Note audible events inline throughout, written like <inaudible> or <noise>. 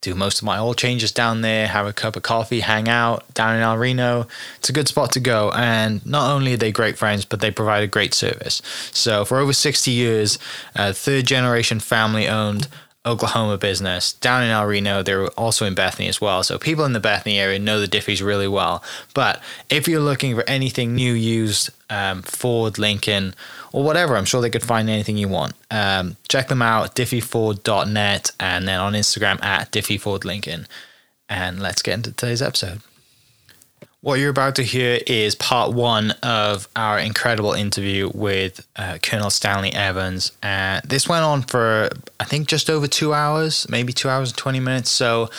do most of my oil changes down there, have a cup of coffee, hang out down in El Reno. It's a good spot to go. And not only are they great friends, but they provide a great service. So for over 60 years, a third generation family owned Oklahoma business down in El Reno. They're also in Bethany as well. So people in the Bethany area know the Diffees really well. But if you're looking for anything new, used, um, Ford, Lincoln, or whatever, I'm sure they could find anything you want. Um, check them out, diffyford.net, and then on Instagram at diffiefordlincoln. And let's get into today's episode. What you're about to hear is part one of our incredible interview with uh, Colonel Stanley Evans. Uh, this went on for, I think, just over two hours, maybe two hours and 20 minutes. So,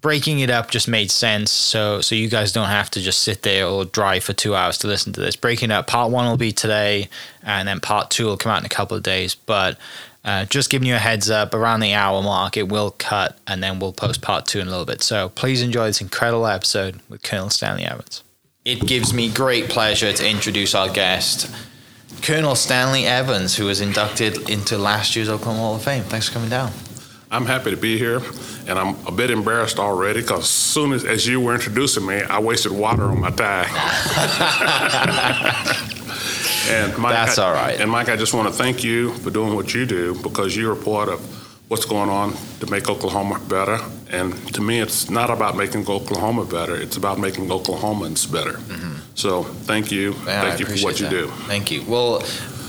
breaking it up just made sense. So so you guys don't have to just sit there or drive for two hours to listen to this. Breaking up part one will be today and then part two will come out in a couple of days. But uh, just giving you a heads up around the hour mark it will cut and then we'll post part two in a little bit. So please enjoy this incredible episode with colonel stanley evans. It gives me great pleasure to introduce our guest colonel stanley evans who was inducted into last year's oklahoma hall of fame. Thanks for coming down I'm happy to be here, and I'm a bit embarrassed already because as soon as, as you were introducing me, I wasted water on my tie. <laughs> and Mike, That's all right. And Mike, I just want to thank you for doing what you do because you're a part of what's going on to make Oklahoma better. And to me, it's not about making Oklahoma better; it's about making Oklahomans better. Mm-hmm. So, thank you, Yeah, thank I you for what appreciate you that. do. Thank you. Well,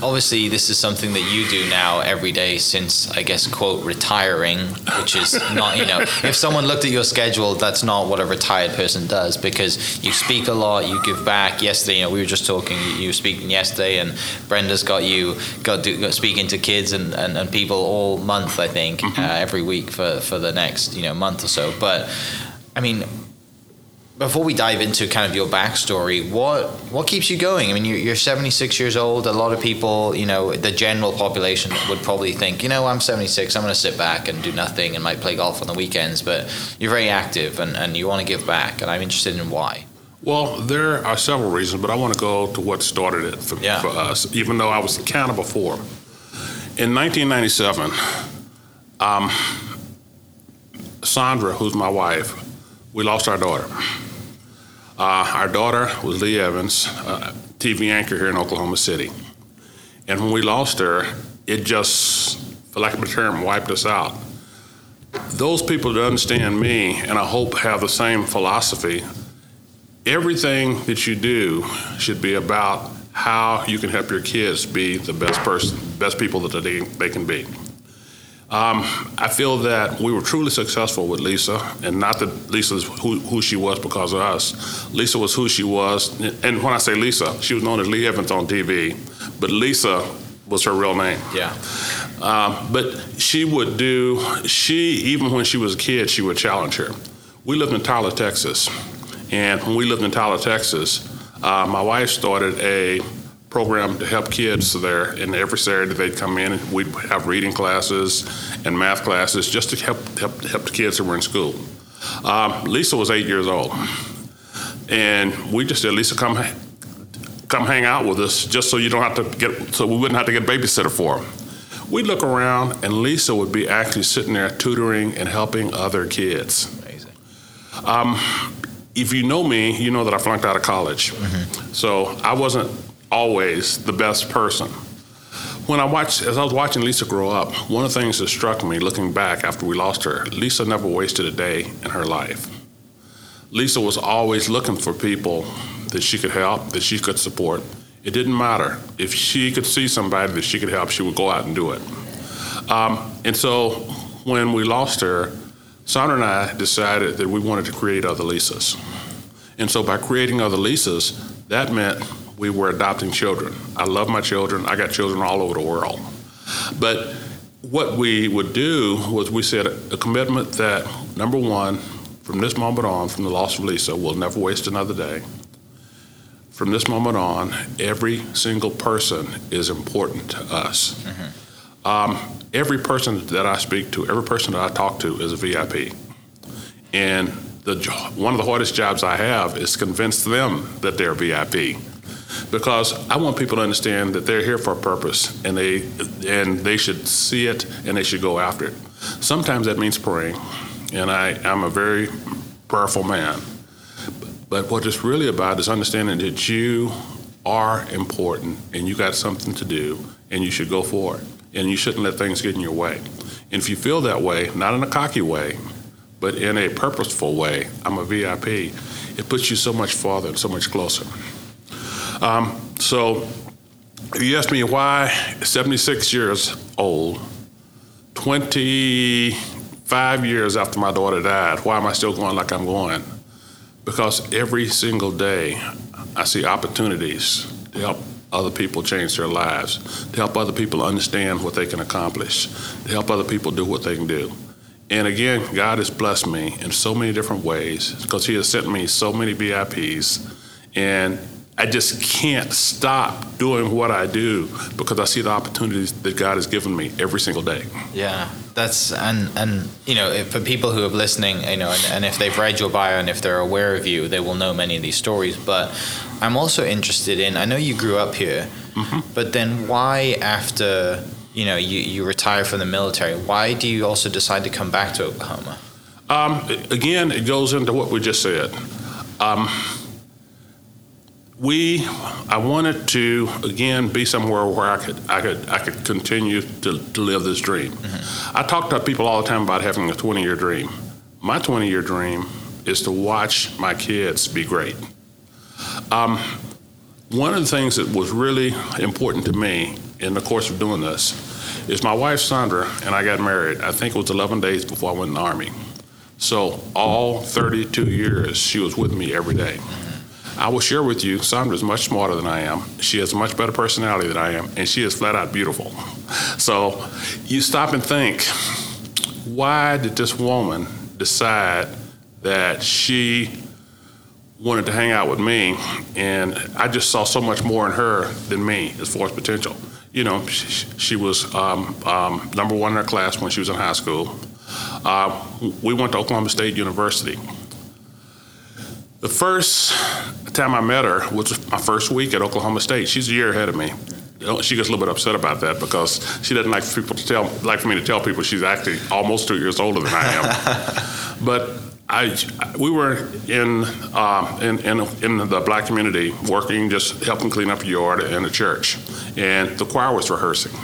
obviously, this is something that you do now every day since, I guess, quote, retiring, which is not, you know, <laughs> if someone looked at your schedule, that's not what a retired person does because you speak a lot, you give back. Yesterday, you know, we were just talking, you were speaking yesterday, and Brenda's got you got, do, got speaking to kids and, and, and people all month, I think, uh, every week for, for the next, you know, month or so. But, I mean, before we dive into kind of your backstory, what what keeps you going? I mean, you're, you're 76 years old. A lot of people, you know, the general population would probably think, you know, I'm 76. I'm going to sit back and do nothing and might play golf on the weekends. But you're very active and, and you want to give back. And I'm interested in why. Well, there are several reasons, but I want to go to what started it for, Yeah. for us, even though I was kind of before. In 1997, um, Sandra, who's my wife, we lost our daughter. Uh, our daughter was Lee Evans, TV anchor here in Oklahoma City. And when we lost her, it just, for lack of a term, wiped us out. Those people that understand me, and I hope have the same philosophy, everything that you do should be about how you can help your kids be the best person, best people that they, they can be. Um, I feel that we were truly successful with Lisa, and not that Lisa's who, who she was because of us. Lisa was who she was, and when I say Lisa, she was known as Lee Evans on TV, but Lisa was her real name. Yeah. Um, but she would do, she, even when she was a kid, she would challenge her. We lived in Tyler, Texas. And when we lived in Tyler, Texas, uh, my wife started a program to help kids there. And every Saturday they'd come in and we'd have reading classes and math classes just to help, help, help the kids that were in school. Um, Lisa was eight years old. And we just said, Lisa, come, come hang out with us just so you don't have to get, so we wouldn't have to get a babysitter for her. We'd look around, and Lisa would be actually sitting there tutoring and helping other kids. Amazing. If you know me, you know that I flunked out of college. So I wasn't always the best person. When I watched, as I was watching Lisa grow up, one of the things that struck me looking back after we lost her, Lisa never wasted a day in her life. Lisa was always looking for people that she could help, that she could support. It didn't matter. If she could see somebody that she could help, she would go out and do it. Um, and so when we lost her, Sandra and I decided that we wanted to create other Lisas. And so by creating other Lisas, that meant we were adopting children. I love my children. I got children all over the world. But what we would do was we said a commitment that, number one, from this moment on, from the loss of Lisa, we'll never waste another day. From this moment on, every single person is important to us. Mm-hmm. Um, every person that I speak to, every person that I talk to is a VIP. And the, one of the hardest jobs I have is convince them that they're VIP because I want people to understand that they're here for a purpose and they and they should see it and they should go after it. Sometimes that means praying, and I am a very prayerful man. But what it's really about is understanding that you are important and you got something to do and you should go for it and you shouldn't let things get in your way. And if you feel that way, not in a cocky way, but in a purposeful way, I'm a VIP, it puts you so much farther and so much closer. Um, so you asked me why 76 years old, 25 years after my daughter died, why am I still going like I'm going? Because every single day I see opportunities to help other people change their lives, to help other people understand what they can accomplish, to help other people do what they can do. And again, God has blessed me in so many different ways because He has sent me so many VIPs. And I just can't stop doing what I do because I see the opportunities that God has given me every single day. Yeah, that's and and you know for people who are listening, you know, and, and, if they've read your bio and if they're aware of you, they will know many of these stories. But I'm also interested in. I know you grew up here, mm-hmm. but then why after you know you you retire from the military? Why do you also decide to come back to Oklahoma? Um, again, it goes into what we just said. Um, we I wanted to again be somewhere where I could I could I could continue to, to live this dream. Mm-hmm. I talk to people all the time about having a 20 year dream. My 20 year dream is to watch my kids be great. Um, one of the things that was really important to me in the course of doing this is my wife Sandra and I got married. I think it was 11 days before I went in the army. So all 32 years she was with me every day. I will share with you, Sandra is much smarter than I am. She has a much better personality than I am, and she is flat out beautiful. So you stop and think, why did this woman decide that she wanted to hang out with me? And I just saw so much more in her than me as far as potential. You know, she, she was um, um, number one in her class when she was in high school. Uh, we went to Oklahoma State University. The first time I met her was my first week at Oklahoma State. She's a year ahead of me. She gets a little bit upset about that because she doesn't like for people to tell, like for me to tell people she's actually almost two years older than I am. <laughs> but I, we were in, uh, in, in, in the black community working, just helping clean up a yard in a church, and the choir was rehearsing.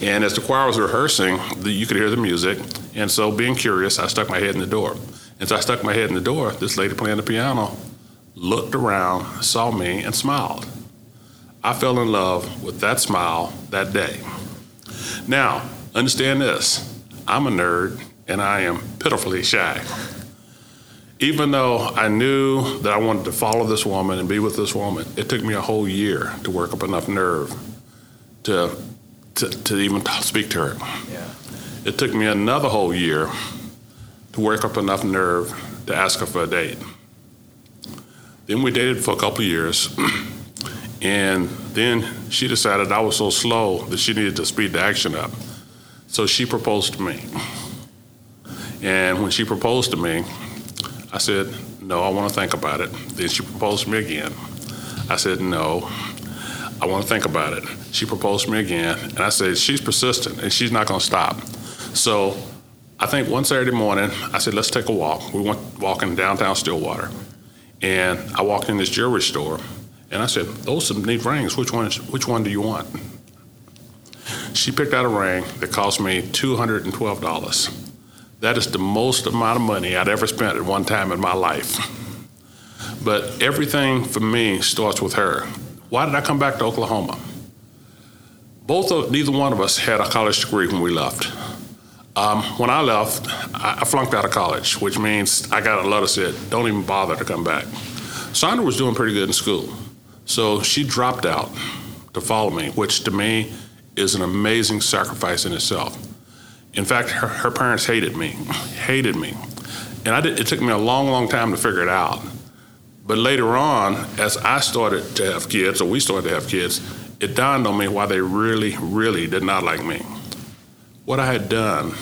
And as the choir was rehearsing, the, you could hear the music. And so, being curious, I stuck my head in the door. As I stuck my head in the door, this lady playing the piano looked around, saw me, and smiled. I fell in love with that smile that day. Now, understand this I'm a nerd and I am pitifully shy. Even though I knew that I wanted to follow this woman and be with this woman, it took me a whole year to work up enough nerve to, to, to even speak to her. Yeah. It took me another whole year to work up enough nerve to ask her for a date. Then we dated for a couple years, <clears throat> and then she decided I was so slow that she needed to speed the action up. So she proposed to me. And when she proposed to me, I said, No, I want to think about it. Then she proposed to me again. I said, No, I want to think about it. She proposed to me again, and I said, She's persistent and she's not going to stop. So I think one Saturday morning, I said, let's take a walk. We went walking downtown Stillwater. And I walked in this jewelry store, And I said, those are neat rings. Which one, is, which one do you want? She picked out a ring that cost me $212. That is the most amount of money I'd ever spent at one time in my life. But everything for me starts with her. Why did I come back to Oklahoma? Both of, neither one of us had a college degree when we left. Um, when I left, I, flunked out of college, which means I got a letter said, don't even bother to come back. Sandra was doing pretty good in school, so she dropped out to follow me, which to me is an amazing sacrifice in itself. In fact, her, her parents hated me, hated me. And I did, it took me a long, long time to figure it out. But later on, as I started to have kids, or we started to have kids, it dawned on me why they really, really did not like me. What I had done,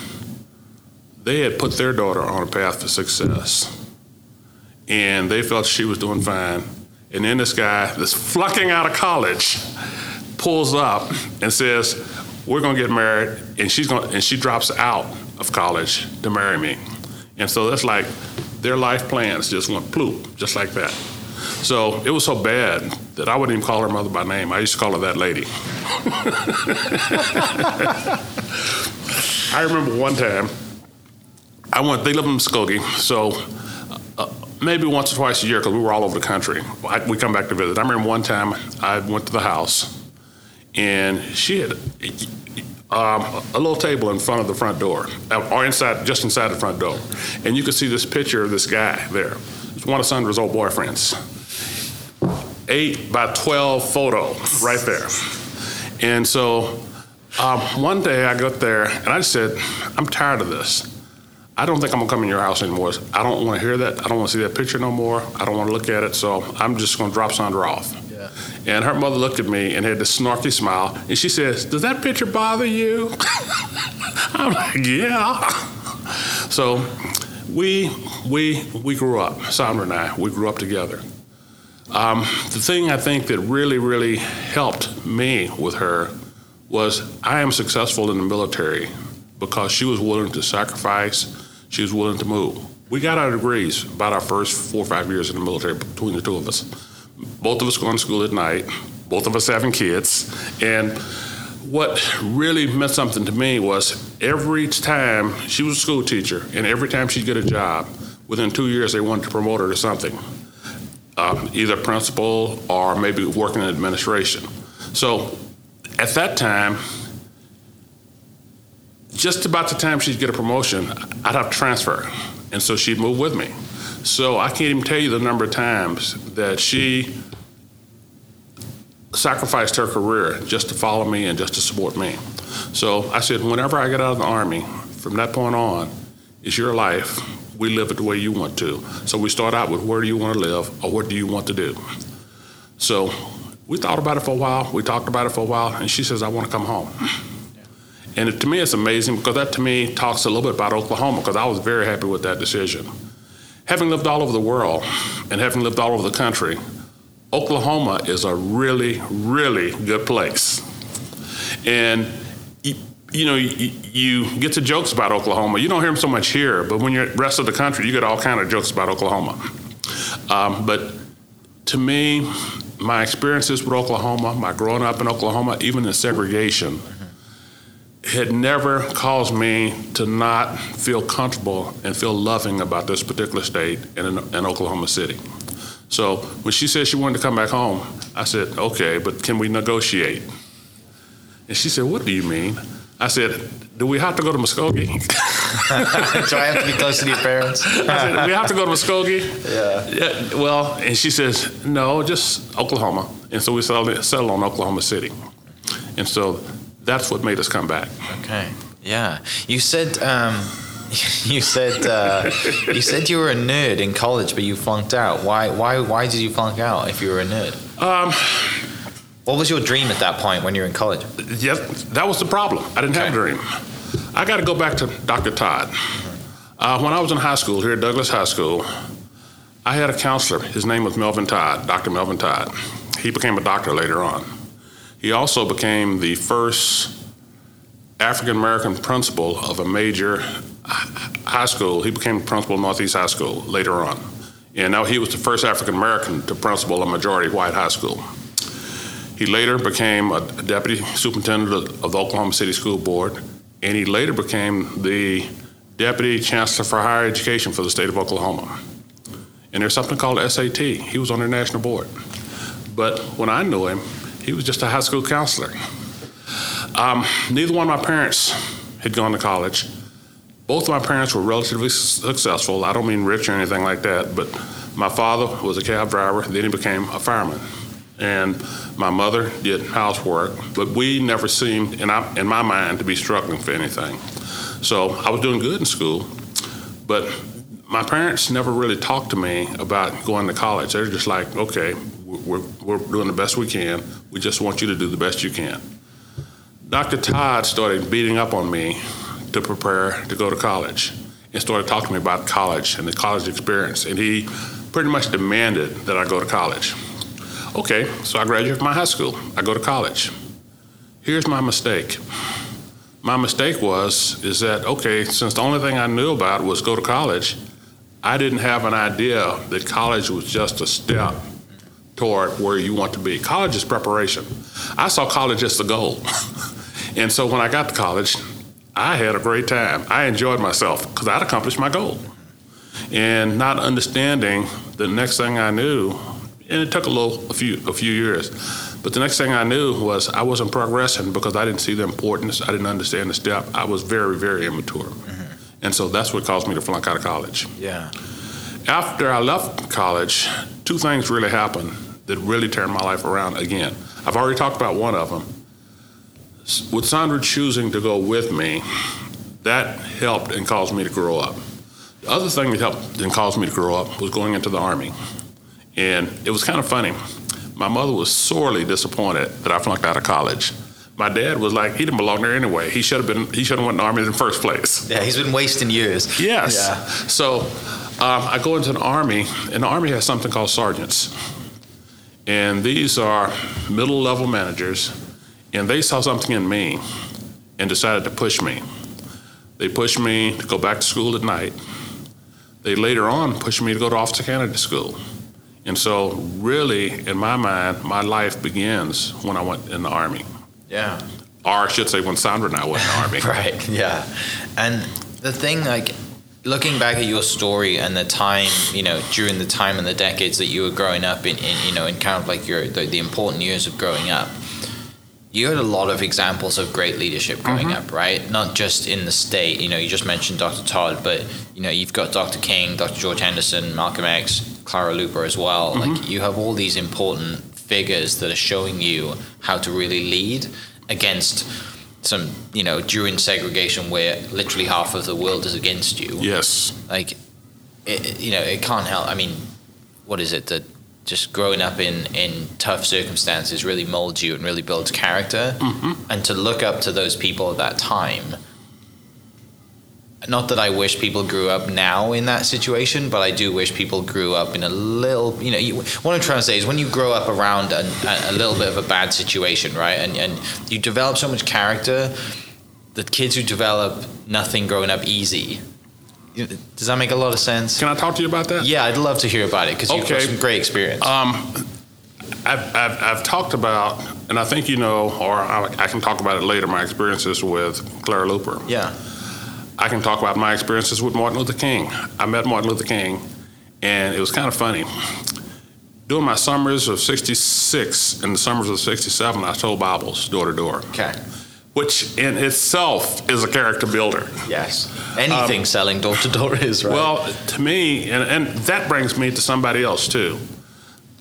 they had put their daughter on a path to success. And they felt she was doing fine. And then this guy that's flunking out of college pulls up and says, We're gonna get married, and she's gonna and she drops out of college to marry me. And so that's like their life plans just went ploop, just like that. So it was so bad that I wouldn't even call her mother by name. I used to call her that lady. <laughs> I remember one time, I went, they live in Muskogee, so uh, maybe once or twice a year, because we were all over the country, I, we come back to visit. I remember one time I went to the house, and she had um, a little table in front of the front door, uh, or inside, just inside the front door. And you could see this picture of this guy there. One of Sandra's old boyfriends. Eight by 12 photo right there. And so um, one day I got there and I said, I'm tired of this. I don't think I'm gonna come in your house anymore. I don't wanna hear that. I don't wanna see that picture no more. I don't wanna look at it. So I'm just gonna drop Sandra off. Yeah. And her mother looked at me and had this snarky smile, and she says, "Does that picture bother you?" <laughs> I'm like, "Yeah." So we we we grew up. Sandra and I we grew up together. Um, the thing I think that really really helped me with her was I am successful in the military because she was willing to sacrifice. She was willing to move. We got our degrees about our first four or five years in the military between the two of us both of us going to school at night, both of us having kids. And what really meant something to me was every time she was a school teacher, and every time she'd get a job, within two years they wanted to promote her to something, um, either principal or maybe working in administration. So at that time, just about the time she'd get a promotion, I'd have to transfer. And so she'd move with me. So I can't even tell you the number of times that she sacrificed her career just to follow me and just to support me. So I said, whenever I get out of the Army, from that point on, it's your life. We live it the way you want to. So we start out with where do you want to live or what do you want to do? So we thought about it for a while. We talked about it for a while, and she says, I want to come home. And it, to me, it's amazing because that to me talks a little bit about Oklahoma because I was very happy with that decision. Having lived all over the world and having lived all over the country, Oklahoma is a really, really good place. And you, know, you, you, get to jokes about Oklahoma. You don't hear them so much here, but when you're rest of the country, you get all kind of jokes about Oklahoma. Um, but to me, my experiences with Oklahoma, my growing up in Oklahoma, even in segregation, had never caused me to not feel comfortable and feel loving about this particular state in, in Oklahoma City. So when she said she wanted to come back home, I said, okay, but can we negotiate? And she said, what do you mean? I said, do we have to go to Muskogee? do I have to be close to your parents? I said, do we have to go to Muskogee? Yeah. yeah. Well, and she says, no, just Oklahoma. And so we settled, settled on Oklahoma City. And so that's what made us come back. Okay. Yeah. You said um, <laughs> you said uh, you said you were a nerd in college, but you flunked out. Why? Why? Why did you flunk out if you were a nerd? Um, what was your dream at that point when you were in college? Yes, that was the problem. I didn't okay. have a dream. I got to go back to Dr. Todd. Uh, when I was in high school here at Douglas High School, I had a counselor. His name was Melvin Todd, Dr. Melvin Todd. He became a doctor later on. He also became the first African American principal of a major high school. He became principal of Northeast High School later on. And now he was the first African American to principal a majority white high school. He later became a deputy superintendent of the Oklahoma City School Board, and he later became the deputy chancellor for higher education for the state of Oklahoma. And there's something called SAT. He was on their national board. But when I knew him, he was just a high school counselor. Um, neither one of my parents had gone to college. Both of my parents were relatively successful. I don't mean rich or anything like that, but my father was a cab driver, then he became a fireman. And my mother did housework, but we never seemed, in, in my mind, to be struggling for anything. So I was doing good in school, but my parents never really talked to me about going to college. They're just like, okay, we're, we're doing the best we can. We just want you to do the best you can. Dr. Todd started beating up on me to prepare to go to college and started talking to me about college and the college experience. And he pretty much demanded that I go to college. Okay, so I graduate from my high school. I go to college. Here's my mistake. My mistake was is that okay, since the only thing I knew about was go to college, I didn't have an idea that college was just a step toward where you want to be. College is preparation. I saw college as the goal. <laughs> and so when I got to college, I had a great time. I enjoyed myself because I'd accomplished my goal. And not understanding the next thing I knew, and it took a little, a few, a few years, but the next thing I knew was I wasn't progressing because I didn't see the importance. I didn't understand the step. I was very, very immature. Mm-hmm. And so that's what caused me to flunk out of college. Yeah. After I left college, two things really happened that really turned my life around again. I've already talked about one of them. With Sandra choosing to go with me, that helped and caused me to grow up. The other thing that helped and caused me to grow up was going into the Army. And it was kind of funny. My mother was sorely disappointed that I flunked out of college. My dad was like, he didn't belong there anyway. He should have been. He should have went in the army in the first place. Yeah, he's been wasting years. Yes. Yeah. So um, I go into the army, and the army has something called sergeants, and these are middle level managers, and they saw something in me, and decided to push me. They pushed me to go back to school at night. They later on pushed me to go to officer candidate school. And so, really, in my mind, my life begins when I went in the Army. Yeah. Or I should say, when Sandra and I went in the Army. <laughs> right, yeah. And the thing, like, looking back at your story and the time, you know, during the time and the decades that you were growing up in, in you know, in kind of like your, the, the important years of growing up, you had a lot of examples of great leadership growing mm-hmm. up, right? Not just in the state. You know, you just mentioned Dr. Todd, but you know, you've got Dr. King, Dr. George Henderson, Malcolm X, Clara Luper as well. Mm-hmm. Like you have all these important figures that are showing you how to really lead against some, you know, during segregation where literally half of the world is against you. Yes. Like, it, you know, it can't help. I mean, what is it that just growing up in, in tough circumstances really molds you and really builds character? Mm-hmm. And to look up to those people at that time not that I wish people grew up now in that situation, but I do wish people grew up in a little, you know, you, what I'm trying to say is when you grow up around a, a little bit of a bad situation, right, and, and you develop so much character, the kids who develop nothing growing up easy, does that make a lot of sense? Can I talk to you about that? Yeah, I'd love to hear about it because you've okay. got some great experience. Um, I've, I've, I've, talked about, and I think you know, or I, I can talk about it later, my experiences with Clara Luper. Yeah I can talk about my experiences with Martin Luther King. I met Martin Luther King, and it was kind of funny. During my summers of 66 and the summers of 67, I sold Bibles door to door. Okay. Which in itself is a character builder. Yes. Anything um, selling door to door is, right? Well, to me, and, and that brings me to somebody else too.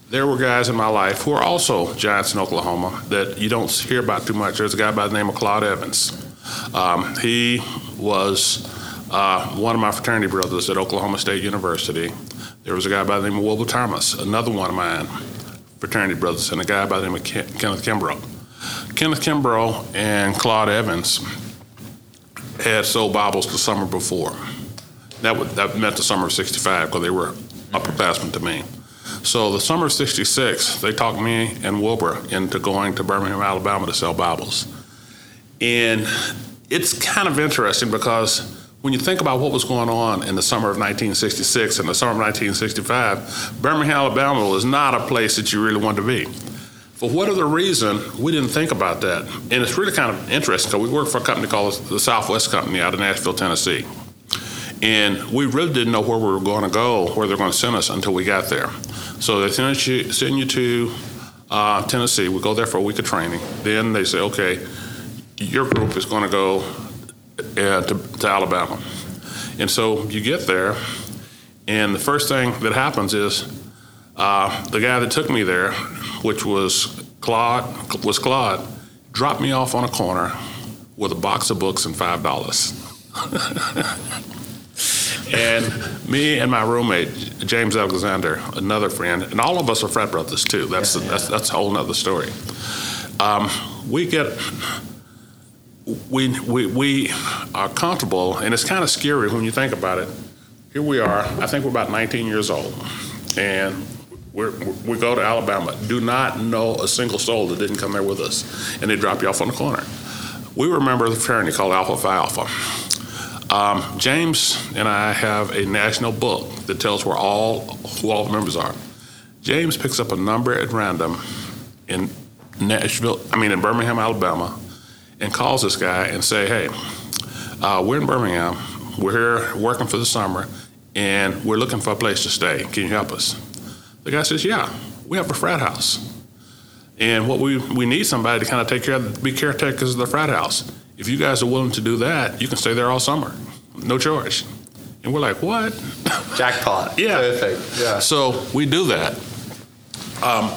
There were guys in my life who are also giants in Oklahoma that you don't hear about too much. There's a guy by the name of Claude Evans. Um, he was uh, one of my fraternity brothers at Oklahoma State University. There was a guy by the name of Wilbur Thomas, another one of mine fraternity brothers, and a guy by the name of Ken- Kenneth Kimbrough. Kenneth Kimbrough and Claude Evans had sold Bibles the summer before. That, would, that meant the summer of 65 because they were upperclassmen to me. So the summer of 66, they talked me and Wilbur into going to Birmingham, Alabama to sell Bibles. And it's kind of interesting because when you think about what was going on in the summer of 1966 and the summer of 1965, Birmingham, Alabama was not a place that you really wanted to be. For whatever reason, we didn't think about that. And it's really kind of interesting because we worked for a company called the Southwest Company out of Nashville, Tennessee. And we really didn't know where we were going to go, where they're going to send us until we got there. So they send you, send you to uh, Tennessee. We go there for a week of training. Then they say, okay, your group is going to go uh, to, to Alabama. And so you get there, and the first thing that happens is uh, the guy that took me there, which was Claude, was Claude, dropped me off on a corner with a box of books and five dollars. <laughs> and me and my roommate James Alexander, another friend, and all of us are frat brothers too. That's yeah, yeah. that's, that's a whole other story. Um, we get we, we, we are comfortable, and it's kind of scary when you think about it. Here we are, I think we're about 19 years old, and we're, we go to Alabama, do not know a single soul that didn't come there with us, and they drop you off on the corner. We remember the fraternity called Alpha Phi Alpha. Um, James and I have a national book that tells where all who all the members are. James picks up a number at random in Nashville, I mean in Birmingham, Alabama, and calls this guy and say, hey, uh, we're in Birmingham. We're here working for the summer, and we're looking for a place to stay. Can you help us? The guy says, yeah, we have a frat house. And what we, we need somebody to kind of take care of, be caretakers of the frat house. If you guys are willing to do that, you can stay there all summer, no charge. And we're like, what? <laughs> Jackpot. yeah. Perfect. Yeah. So we do that. Um,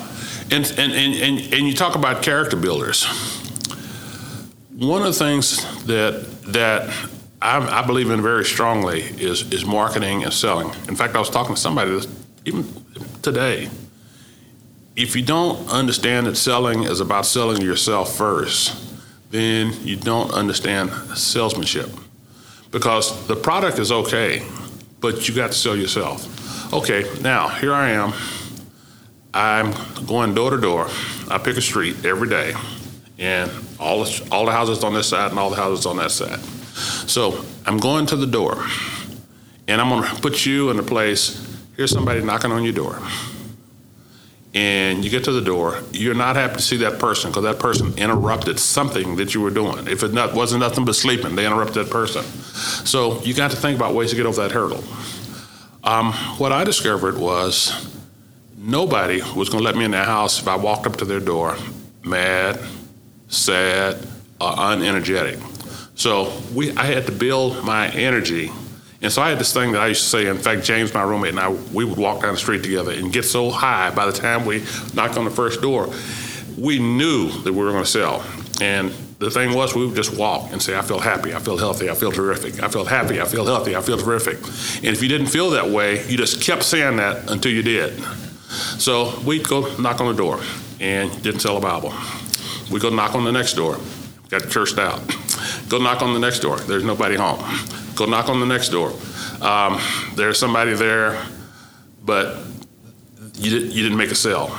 and, and, and, and, and you talk about character builders one of the things that that I, I, believe in very strongly is is marketing and selling. In fact, I was talking to somebody this, even today. If you don't understand that selling is about selling yourself first, then you don't understand salesmanship. Because the product is okay, but you got to sell yourself. Okay, now here I am. I'm going door to door. I pick a street every day and all the, all the houses on this side and all the houses on that side. So I'm going to the door, and I'm going to put you in a place. Here's somebody knocking on your door. And you get to the door, you're not happy to see that person because that person interrupted something that you were doing. If it not, wasn't nothing but sleeping, they interrupted that person. So you got to think about ways to get over that hurdle. Um, what I discovered was nobody was going to let me in their house if I walked up to their door mad, sad, or unenergetic. So we, I had to build my energy. And so I had this thing that I used to say. In fact, James, my roommate, and I, we would walk down the street together and get so high by the time we knocked on the first door, we knew that we were going to sell. And the thing was, we would just walk and say, I feel happy, I feel healthy, I feel terrific, I feel happy, I feel healthy, I feel terrific. And if you didn't feel that way, you just kept saying that until you did. So we'd go knock on the door and didn't sell a Bible. We go knock on the next door. Got cursed out. Go knock on the next door. There's nobody home. Go knock on the next door. Um, there's somebody there, but you, did, you didn't make a sale.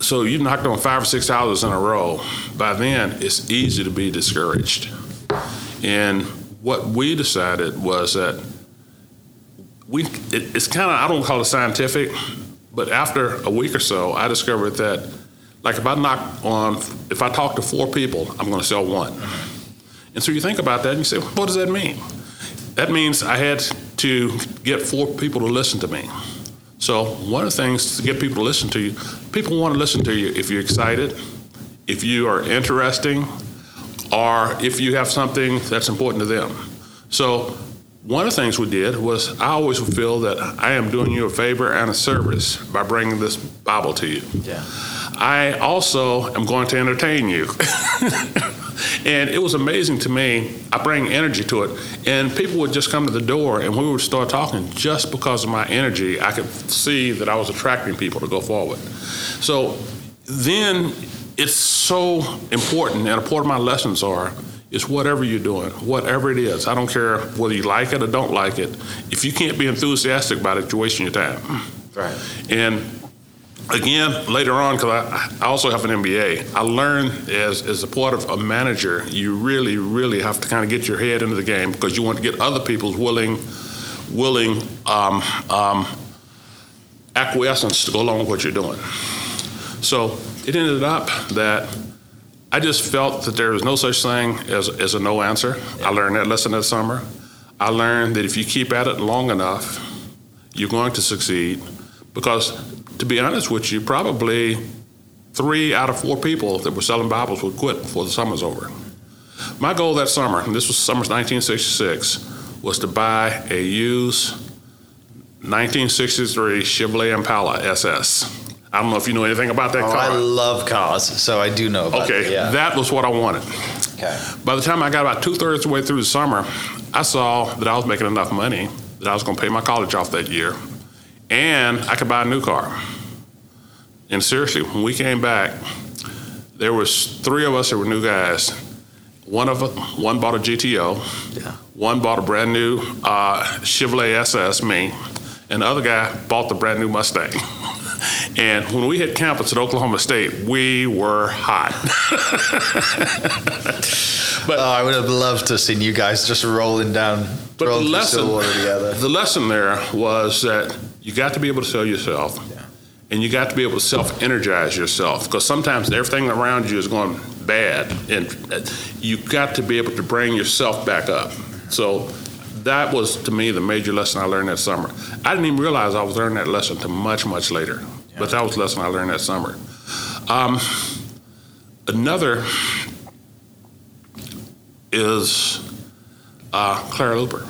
So you knocked on five or six houses in a row. By then, it's easy to be discouraged. And what we decided was that we it, it's kind of I don't call it scientific, but after a week or so, I discovered that like if I knock on, if I talk to four people, I'm going to sell one. And so you think about that and you say, what does that mean? That means I had to get four people to listen to me. So one of the things to get people to listen to you, people want to listen to you if you're excited, if you are interesting, or if you have something that's important to them. So one of the things we did was I always feel that I am doing you a favor and a service by bringing this Bible to you. Yeah. I also am going to entertain you. <laughs> and it was amazing to me. I bring energy to it. And people would just come to the door and we would start talking just because of my energy. I could see that I was attracting people to go forward. So then it's so important, and a part of my lessons are is whatever you're doing, whatever it is. I don't care whether you like it or don't like it. If you can't be enthusiastic about it, you're wasting your time. Right. And again, later on, because I, I also have an MBA, I learned as, as a part of a manager, you really, really have to kind of get your head into the game because you want to get other people's willing, willing um, um, acquiescence to go along with what you're doing. So it ended up that I just felt that there was no such thing as, as a no answer. I learned that lesson that summer. I learned that if you keep at it long enough, you're going to succeed because to be honest with you, probably three out of four people that were selling Bibles would quit before the summer's over. My goal that summer, and this was summer 1966, was to buy a used 1963 Chevrolet Impala SS. I don't know if you know anything about that oh, car. I love cars, so I do know about okay, it. Yeah. that was what I wanted. Okay. By the time I got about two thirds of the way through the summer, I saw that I was making enough money that I was going to pay my college off that year and I could buy a new car. And seriously, when we came back, there was three of us that were new guys. One of them, one bought a GTO. Yeah. One bought a brand new uh, Chevrolet SS, me, and the other guy bought the brand new Mustang. <laughs> and when we hit campus at Oklahoma State, we were hot. <laughs> but oh, I would have loved to have seen you guys just rolling down, but rolling the lesson, together. The lesson there was that you got to be able to sell yourself. Yeah. And you got to be able to self energize yourself because sometimes everything around you is going bad. And you got to be able to bring yourself back up. So that was, to me, the major lesson I learned that summer. I didn't even realize I was learning that lesson until much, much later. Yeah. But that was the lesson I learned that summer. Um, another is uh, Clara Luper.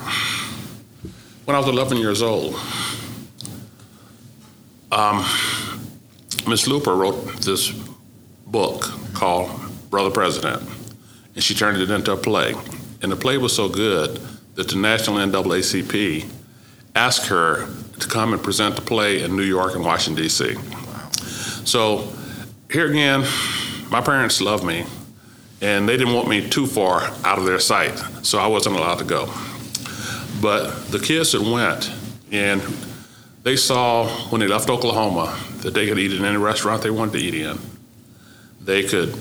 When I was 11 years old, um, Miss Luper wrote this book called Brother President, and she turned it into a play. And the play was so good that the National NAACP asked her to come and present the play in New York and Washington, D.C. So here again, my parents loved me, and they didn't want me too far out of their sight, so I wasn't allowed to go. But the kids that went, and they saw when they left Oklahoma that they could eat in any restaurant they wanted to eat in. They could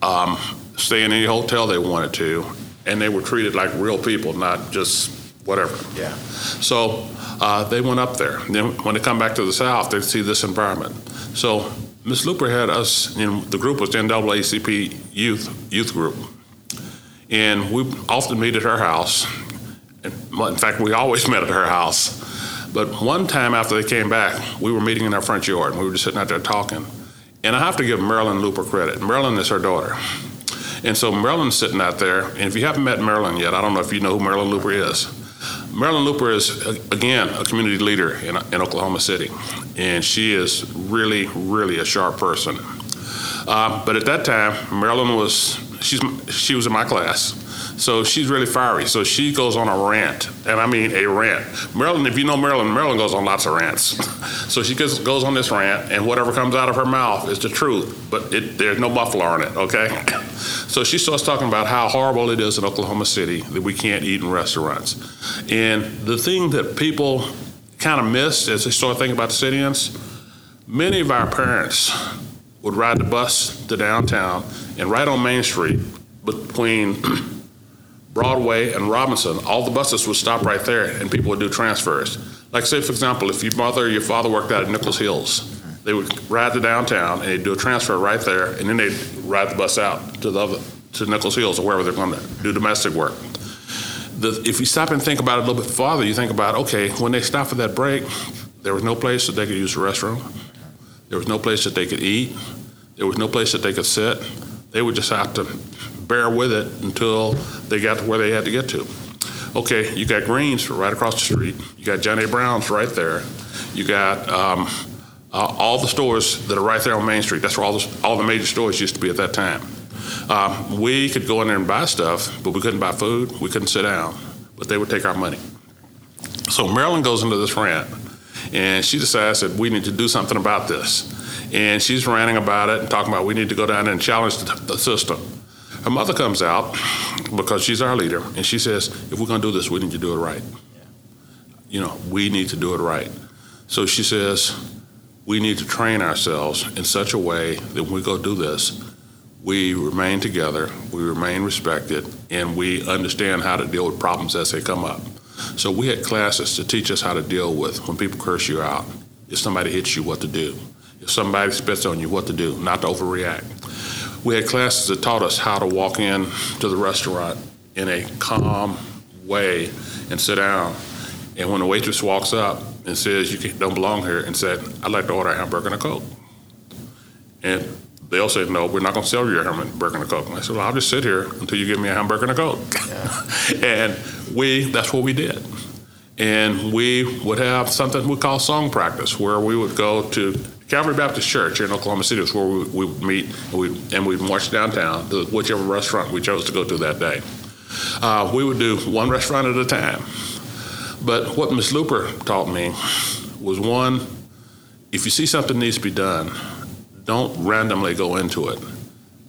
um, stay in any hotel they wanted to, and they were treated like real people, not just whatever. Yeah. So uh, they went up there. And then when they come back to the South, they see this environment. So Miss Luper had us, you know, the group was the NAACP youth youth group, and we often meet at her house. In fact, we always <laughs> met at her house. But one time after they came back, we were meeting in our front yard, and we were just sitting out there talking. And I have to give Marilyn Luper credit. Marilyn is her daughter. And so Marilyn's sitting out there, and if you haven't met Marilyn yet, I don't know if you know who Marilyn Luper is. Marilyn Luper is, again, a community leader in, in Oklahoma City, and she is really, really a sharp person. Uh, but at that time, Marilyn was, she's, she was in my class. So she's really fiery. So she goes on a rant, and I mean a rant. Marilyn, if you know Marilyn, Marilyn goes on lots of rants. <laughs> so she goes, goes on this rant, and whatever comes out of her mouth is the truth, but it, there's no buffalo in it, okay? <coughs> so she starts talking about how horrible it is in Oklahoma City that we can't eat in restaurants. And the thing that people kind of miss as they start thinking about the sit-ins, many of our parents would ride the bus to downtown and right on Main Street between <clears throat> Broadway and Robinson, all the buses would stop right there and people would do transfers. Like, say, for example, if your mother or your father worked out at Nichols Hills, they would ride to downtown and they'd do a transfer right there, and then they'd ride the bus out to the other, to Nichols Hills or wherever they're going to do domestic work. The, if you stop and think about it a little bit farther, you think about okay, when they stopped for that break, there was no place that they could use the restroom. There was no place that they could eat. There was no place that they could sit. They would just have to bear with it until they got to where they had to get to. Okay, you got Greens right across the street. You got John A. Brown's right there. You got um, uh, all the stores that are right there on Main Street. That's where all the, all the major stores used to be at that time. Um, we could go in there and buy stuff, but we couldn't buy food. We couldn't sit down, but they would take our money. So Marilyn goes into this rant, and she decides that we need to do something about this. And she's ranting about it and talking about we need to go down and challenge the, the system. Her mother comes out because she's our leader, and she says, "If we're going to do this, we need to do it right. You know, we need to do it right." So she says, we need to train ourselves in such a way that when we go do this, we remain together, we remain respected, and we understand how to deal with problems as they come up. So we had classes to teach us how to deal with when people curse you out, if somebody hits you, what to do, if somebody spits on you, what to do, not to overreact. We had classes that taught us how to walk in to the restaurant in a calm way and sit down. And when the waitress walks up and says you don't belong here, and said, "I'd like to order a hamburger and a coke," and they'll say, "No, we're not going to sell you a hamburger and a coke." And I said, "Well, I'll just sit here until you give me a hamburger and a coke." <laughs> and we that's what we did. And we would have something we call song practice, where we would go to Calvary Baptist Church here in Oklahoma City, was where we, we would meet, and we'd, and we'd march downtown to whichever restaurant we chose to go to that day. Uh, we would do one restaurant at a time. But what Ms. Luper taught me was one, if you see something needs to be done, don't randomly go into it.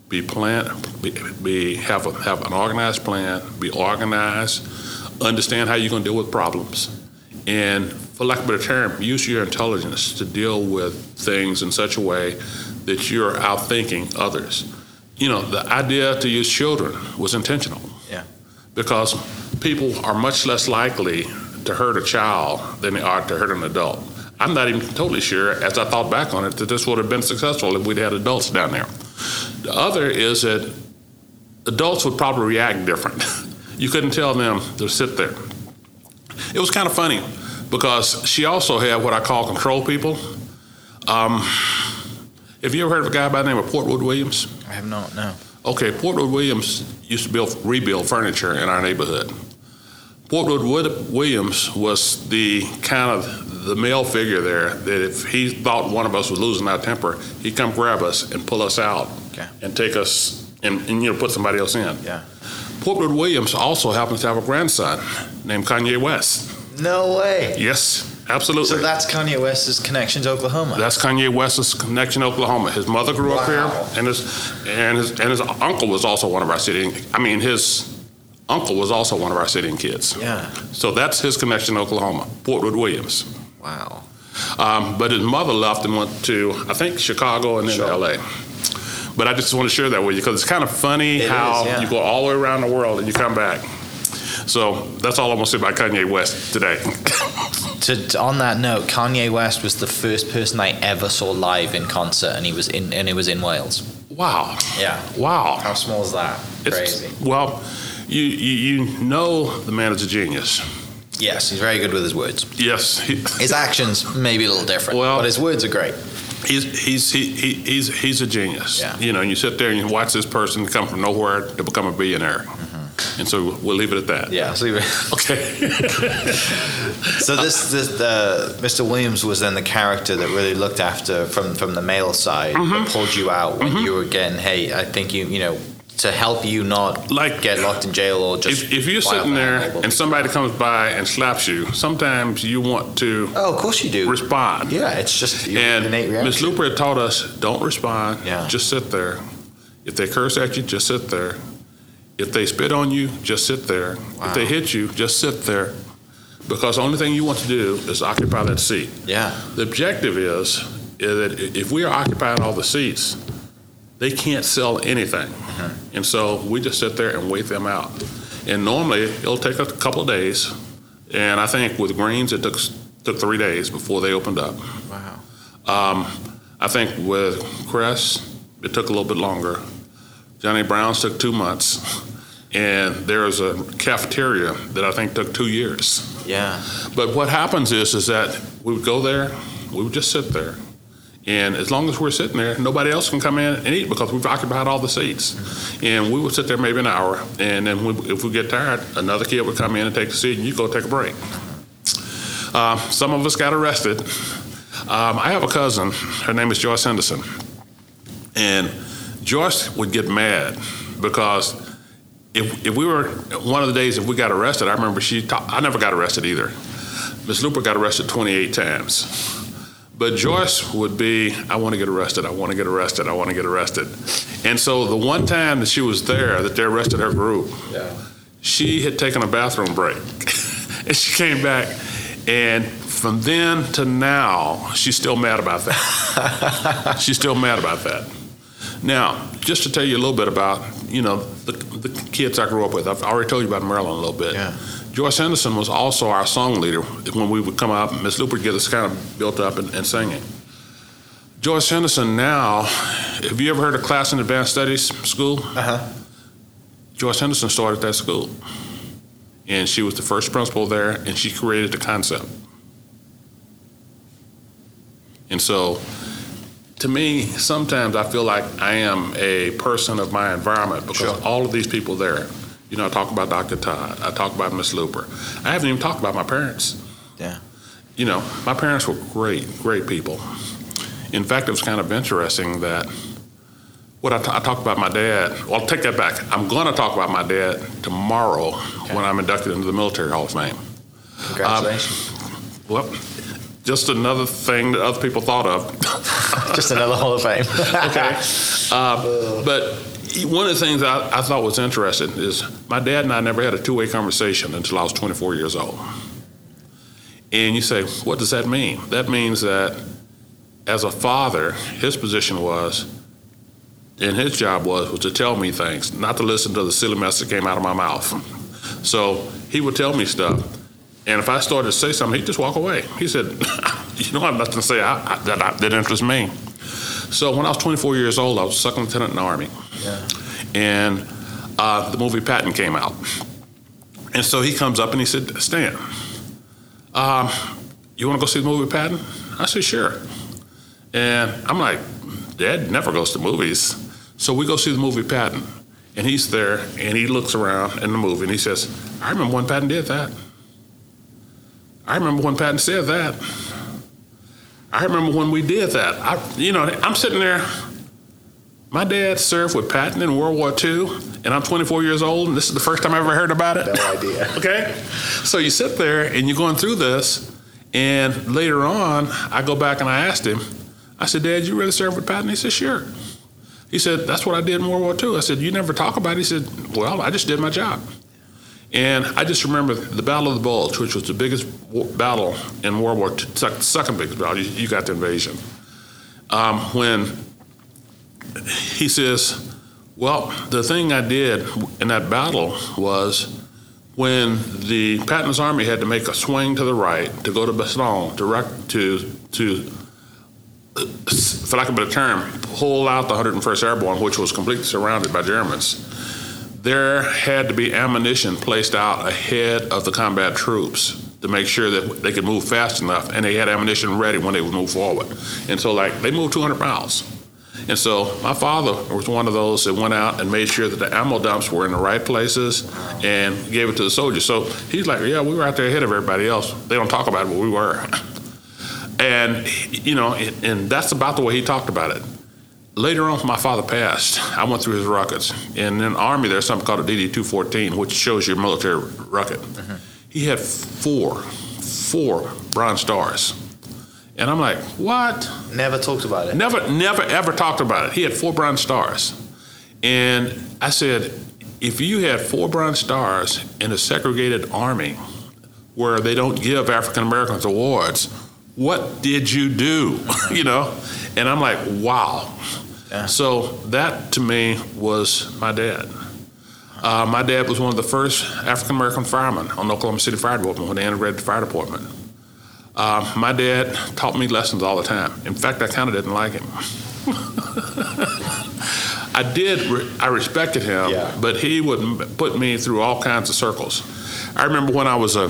Be plan, be, be have a, have an organized plan. Be organized. Understand how you're going to deal with problems, and for lack of a better term, use your intelligence to deal with things in such a way that you're outthinking others. You know, the idea to use children was intentional. Yeah. Because people are much less likely to hurt a child than they are to hurt an adult. I'm not even totally sure, as I thought back on it, that this would have been successful if we'd had adults down there. The other is that adults would probably react different. <laughs> You couldn't tell them to sit there. It was kind of funny because she also had what I call control people. Um, have you ever heard of a guy by the name of Portwood Williams? I have not, no. Okay, Portwood Williams used to build, rebuild furniture in our neighborhood. Portwood Williams was the kind of the male figure there that if he thought one of us was losing our temper, he'd come grab us and pull us out Okay. and take us and, and you know put somebody else in. Yeah. Portwood Williams also happens to have a grandson named Kanye West. No way. Yes, absolutely. So that's Kanye West's connection to Oklahoma. That's Kanye West's connection to Oklahoma. His mother grew up here, and his and his and his uncle was also one of our sit-in. I mean, his uncle was also one of our sit-in kids. yeah. So that's his connection to Oklahoma, Portwood Williams. Wow. Um, but his mother left and went to I think Chicago and then Sure. L.A. But I just want to share that with you because it's kind of funny It how is, yeah. you go all the way around the world and you come back. So that's all I'm gonna say about Kanye West today. <laughs> To, to- on that note, Kanye West was the first person I ever saw live in concert, and he was in and it was in Wales. wow. Yeah. Wow. How small is that? It's- Crazy. Well, you, you you know the man is a genius. Yes, he's very good with his words. Yes, he, <laughs> His actions may be a little different, Well- but his words are great. He's he's he, he, he's he's a genius. Yeah. You know, and you sit there and you watch this person come from nowhere to become a billionaire. Mm-hmm. And so we'll leave it at that. Mm-hmm. Yeah. So, Okay. <laughs> so this, this uh, Mr. Williams was then the character that really looked after from from the male side, Mm-hmm. pulled you out when you were getting, hey, I think you, you know, to help you not Like- get locked in jail or just. if, if you're sitting there animal. and somebody comes by and slaps you, sometimes you want to oh, of course you do. respond. Yeah, it's just And reaction. Luper had taught us don't respond. Yeah. Just sit there. If they curse at you, just sit there. If they spit on you, just sit there. If they hit you, just sit there. Because the only thing you want to do is occupy that seat. Yeah. The objective is, is that if we are occupying all the seats, they can't sell anything. Mm-hmm. And so we just sit there and wait them out. And normally it'll take a couple of days. And I think with Greens, it took, took three days before they opened up. Wow. Um, I think with Kress, it took a little bit longer. John A. Brown's took two months. And there's a cafeteria that I think took two years. Yeah. But what happens is, is that we would go there, we would just sit there. And as long as we're sitting there, nobody else can come in and eat because we've occupied all the seats. And we would sit there maybe an hour, and then we, if we get tired, another kid would come in and take the seat, and you go take a break. Uh, some of us got arrested. Um, I have a cousin, her name is Joyce Henderson. And Joyce would get mad because if, if we were one of the days if we got arrested, I remember she ta- I never got arrested either. Miss Luper got arrested 28 times. But Joyce would be, I want to get arrested, I want to get arrested, I want to get arrested. And so the one time that she was there, that they arrested her group, Yeah. she had taken a bathroom break. <laughs> and she came back, and from then to now, she's still mad about that. <laughs> she's still mad about that. Now, just to tell you a little bit about, you know, the, the kids I grew up with. I've already told you about Marilyn a little bit. Yeah. Joyce Henderson was also our song leader when we would come out. Miss Luper would get us kind of built up and, and singing. Joyce Henderson now, have you ever heard of Classen Advanced Studies School? Uh huh. Joyce Henderson started that school. And she was the first principal there, and she created the concept. And so, to me, sometimes I feel like I am a person of my environment because Sure. all of these people there, you know, I talk about Dr. Todd, I talk about Miss Luper. I haven't even talked about my parents. Yeah. You know, my parents were great, great people. In fact, it was kind of interesting that what I, t- I talked about my dad. Well, I'll take that back. I'm going to talk about my dad tomorrow when I'm inducted into the Military Hall of Fame. Congratulations. Well, just another thing that other people thought of. <laughs> Just another Hall of Fame. <laughs> okay. Uh, but one of the things I, I thought was interesting is my dad and I never had a two way conversation until I was 24 years old. And you say, what does that mean? That means that as a father, his position was, and his job was, was to tell me things, not to listen to the silly mess that came out of my mouth. So he would tell me stuff. And if I started to say something, he'd just walk away. He said, <laughs> You don't have nothing to say I, I, that, I, that interests me. So when I was 24 years old, I was a second lieutenant in the Army. Yeah. And uh, the movie Patton came out. And so he comes up and he said, Stan, um, you want to go see the movie Patton? I said, Sure. And I'm like, Dad never goes to movies. So we go see the movie Patton. And he's there and he looks around in the movie and he says, I remember when Patton did that. I remember when Patton said that. I remember when we did that. I, you know, I'm sitting there. My dad served with Patton in World War II, and I'm 24 years old, and this is the first time I ever heard about it. No idea. <laughs> okay? So you sit there and you're going through this, and later on, I go back and I asked him, I said, Dad, you really served with Patton? He said, Sure. He said, That's what I did in World War II. I said, You never talk about it? He said, Well, I just did my job. And I just remember the Battle of the Bulge, which was the biggest battle in World War II, second biggest battle. You, you got the invasion. Um, when he says, Well, the thing I did in that battle was when the Patton's army had to make a swing to the right to go to Bastogne to, rec- to, to uh, for lack of a better term, pull out the 101st Airborne, which was completely surrounded by Germans there had to be ammunition placed out ahead of the combat troops to make sure that they could move fast enough and they had ammunition ready when they would move forward. And so, like, they moved 200 miles. And so, my father was one of those that went out and made sure that the ammo dumps were in the right places and gave it to the soldiers. So, he's like, Yeah, we were out there ahead of everybody else. They don't talk about it, but we were. <laughs> And, you know, and that's about the way he talked about it. Later on, my father passed. I went through his rockets. And in the Army, there's something called a DD 214, which shows your military record. He had four, four Bronze Stars. And I'm like, what? Never talked about it. Never, never, ever talked about it. He had four Bronze Stars. And I said, if you had four Bronze Stars in a segregated army where they don't give African Americans awards, what did you do? <laughs> you know? And I'm like, wow. Yeah. So that to me was my dad. Uh, my dad was one of the first African American firemen on the Oklahoma City Fire Department when they integrated the fire department. Uh, my dad taught me lessons all the time. In fact, I kind of didn't like him. <laughs> I did. Re- I respected him, Yeah. but he would put me through all kinds of circles. I remember when I was a,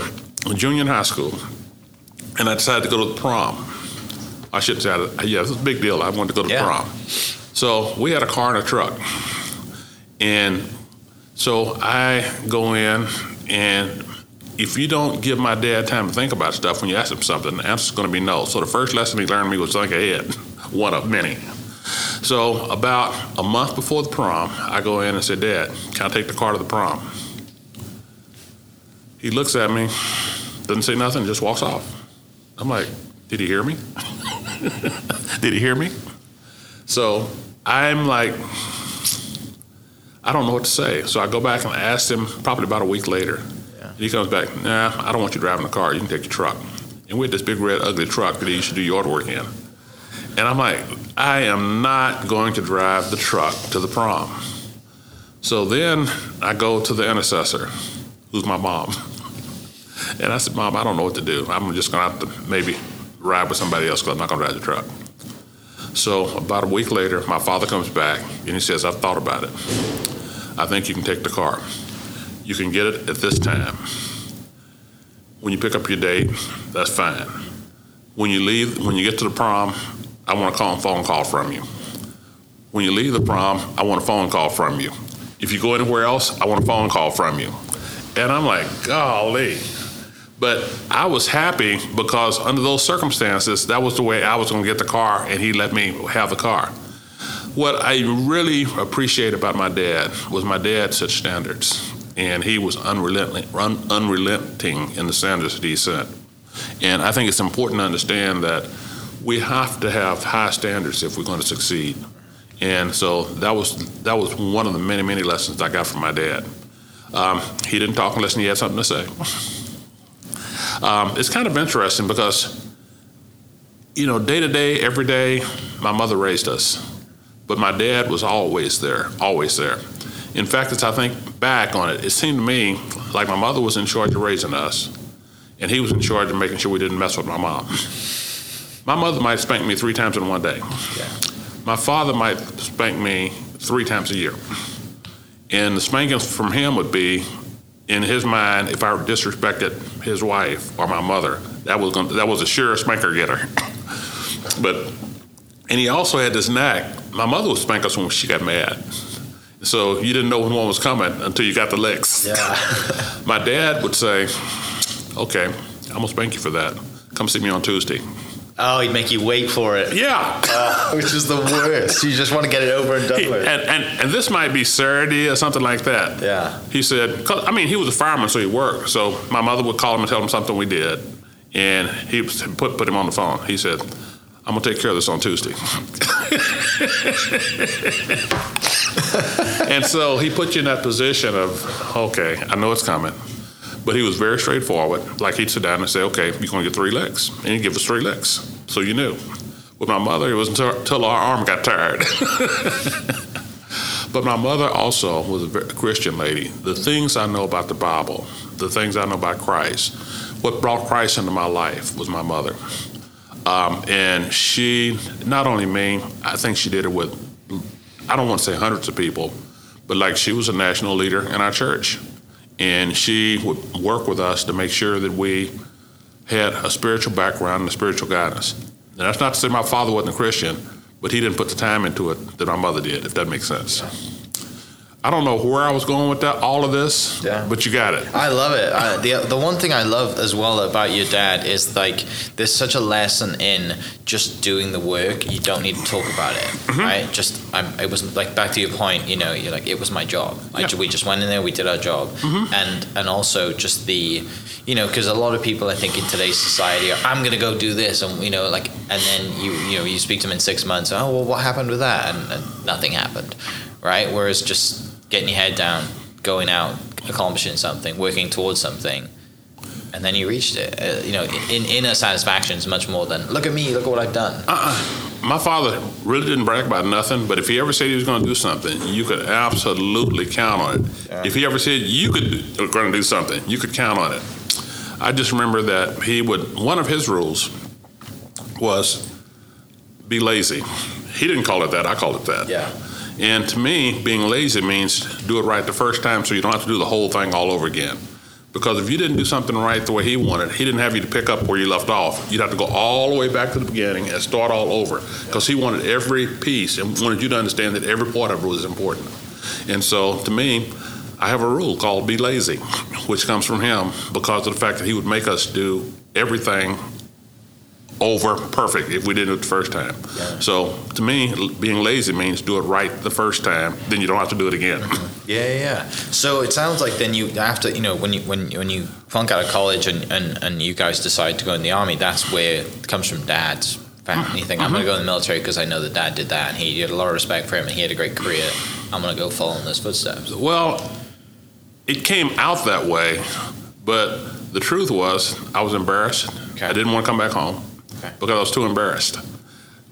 a junior in high school, and I decided to go to the prom. I should say, yeah, it was a big deal. I wanted to go to Yeah. prom. So we had a car and a truck, and so I go in, and if you don't give my dad time to think about stuff when you ask him something, the answer's going to be no. So the first lesson he learned me was think ahead, <laughs> one of many. So about a month before the prom, I go in and say, Dad, can I take the car to the prom? He looks at me, doesn't say nothing, just walks off. I'm like, did he hear me? <laughs> <laughs> did he hear me? So I'm like, I don't know what to say. So I go back and ask him probably about a week later. Yeah. He comes back, nah, I don't want you driving the car. You can take your truck. and we had this big red ugly truck that he used to do yard work in. And I'm like, I am not going to drive the truck to the prom. So then I go to the intercessor, who's my mom. <laughs> And I said, Mom, I don't know what to do. I'm just going to have to maybe ride with somebody else because I'm not going to ride the truck. So about a week later, my father comes back and he says, I've thought about it. I think you can take the car. You can get it at this time. When you pick up your date, that's fine. When you leave, when you get to the prom, I want a call, phone call from you. When you leave the prom, I want a phone call from you. If you go anywhere else, I want a phone call from you. And I'm like, golly. But I was happy because under those circumstances, that was the way I was going to get the car, and he let me have the car. What I really appreciate about my dad was my dad set standards, and he was unrelenting, un- unrelenting in the standards that he set. And I think it's important to understand that we have to have high standards if we're going to succeed. And so that was that was one of the many many lessons I got from my dad. Um, he didn't talk unless he had something to say. <laughs> um, it's kind of interesting because, you know, day to day, every day, my mother raised us, but my dad was always there, always there. In fact, as I think back on it, it seemed to me like my mother was in charge of raising us, and he was in charge of making sure we didn't mess with my mom. My mother might spank me three times in one day. Yeah. My father might spank me three times a year. And the spankings from him would be, in his mind, if I disrespected his wife or my mother, that was going that was a sure spanker getter. <coughs> but and he also had this knack. My mother would spank us when she got mad. So you didn't know when one was coming until you got the licks. Yeah. <laughs> <laughs> My dad would say, "Okay, I'm gonna spank you for that. Come see me on Tuesday." Oh, he'd make you wait for it, Yeah. <laughs> which is the worst. You just want to get it over and done He- with. and, and, and this might be Saturday or something like that. Yeah. He said, 'cause, I mean, he was a fireman, so he worked. So my mother would call him and tell him something we did. And he put, put him on the phone. He said, I'm going to take care of this on Tuesday. <laughs> and so he put you in that position of, okay, I know it's coming. But he was very straightforward. Like he'd sit down and say, okay, you're going to get three licks. And he'd give us three licks. So you knew. With my mother, it was until, until our arm got tired. <laughs> But my mother also was a Christian lady. The things I know about the Bible, the things I know about Christ, what brought Christ into my life was my mother. Um, and she, not only me, I think she did it with, I don't want to say hundreds of people, but like she was a national leader in our church. And she would work with us to make sure that we had a spiritual background and a spiritual guidance. And that's not to say my father wasn't a Christian, but he didn't put the time into it that my mother did, if that makes sense. I don't know where I was going with that, all of this, Yeah. but you got it. I love it. I, the the one thing I love as well about your dad is like there's such a lesson in just doing the work. You don't need to talk about it, Mm-hmm. right? Just I'm, it was like back to your point. You know, you're like it was my job. I, Yeah. Mm-hmm. we just went in there, we did our job, and and also just the, you know, because a lot of people I think in today's society are I'm gonna go do this, and you know, like, and then you you know you speak to them in six months. Oh well, what happened with that? And, and nothing happened, right? Whereas just getting your head down, going out, accomplishing something, working towards something, and then you reached it. Uh, you know, in inner satisfaction is much more than look at me, look at what I've done. My father really didn't brag about nothing, but if he ever said he was going to do something, you could absolutely count on it. If he ever said you could were going to do something, you could count on it. I just remember that he would. One of his rules was be lazy. He didn't call it that. I called it that. Yeah. And to me, being lazy means do it right the first time so you don't have to do the whole thing all over again. Because if you didn't do something right the way he wanted, he didn't have you to pick up where you left off. You'd have to go all the way back to the beginning and start all over. Because he wanted every piece and wanted you to understand that every part of it was important. And so to me, I have a rule called be lazy, <laughs> which comes from him because of the fact that he would make us do everything over perfect if we didn't do it the first time. Yeah. So to me, being lazy means do it right the first time, then you don't have to do it again. <laughs> Yeah, yeah, yeah. So it sounds like then you after you know when you when when you flunk out of college and, and, and you guys decide to go in the army, that's where it comes from dad's family. Mm-hmm. You think I'm going to mm-hmm. go in the military because I know that dad did that and he had a lot of respect for him and he had a great career. I'm going to go follow in those footsteps. well, it came out that way, but the truth was, I was embarrassed. Okay. I didn't want to come back home Okay. because I was too embarrassed.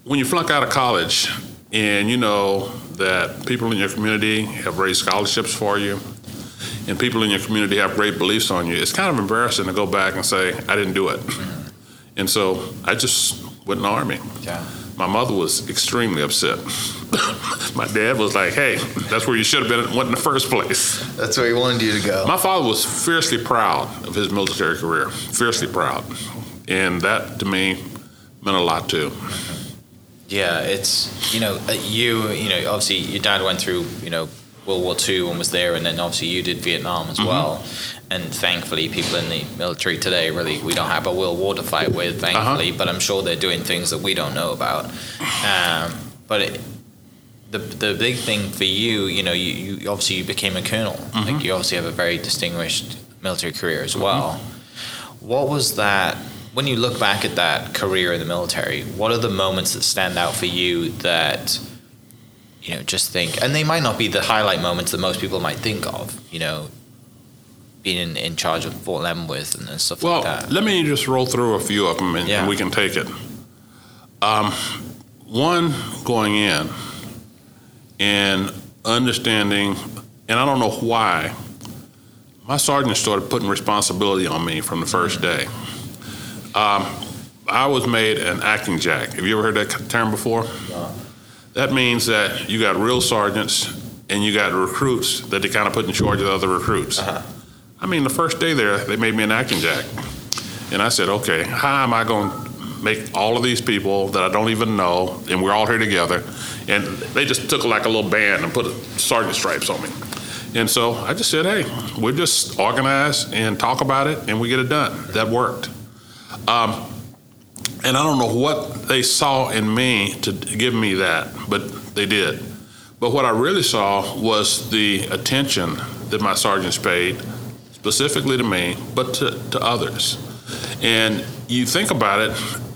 When you flunk out of college and you know that people in your community have raised scholarships for you and people in your community have great beliefs on you, it's kind of embarrassing to go back and say, I didn't do it. And so I just went in the Army. Yeah. My mother was extremely upset. <laughs> My dad was like, hey, that's where you should have been went in the first place. That's where he wanted you to go. My father was fiercely proud of his military career, fiercely proud. And that to me meant a lot too. Yeah, it's you know uh, you you know obviously your dad went through you know World War II and was there, and then obviously you did Vietnam as well. And thankfully, people in the military today really we don't have a world war to fight with, thankfully. But I'm sure they're doing things that we don't know about. Um, but it, the the big thing for you, you know, you, you obviously you became a colonel. Like you obviously have a very distinguished military career as well. What was that? When you look back at that career in the military, what are the moments that stand out for you that you know just think? And they might not be the highlight moments that most people might think of. You know, being in, in charge of Fort Leavenworth and, and stuff Well, like that. let me just roll through a few of them and, Yeah. and we can take it. Um, one, going in and understanding, and I don't know why, my sergeant started putting responsibility on me from the first day. Um, I was made an acting jack. Have you ever heard that term before? That means that you got real sergeants and you got recruits that they kind of put in charge of the other recruits. I mean, the first day there, they made me an acting jack. And I said, okay, how am I going to make all of these people that I don't even know, and we're all here together? And they just took like a little band and put sergeant stripes on me. And so I just said, hey, we'll just organize and talk about it, and we get it done. That worked. Um, and I don't know what they saw in me to give me that, but they did. But what I really saw was the attention that my sergeants paid, specifically to me, but to, to others. And you think about it,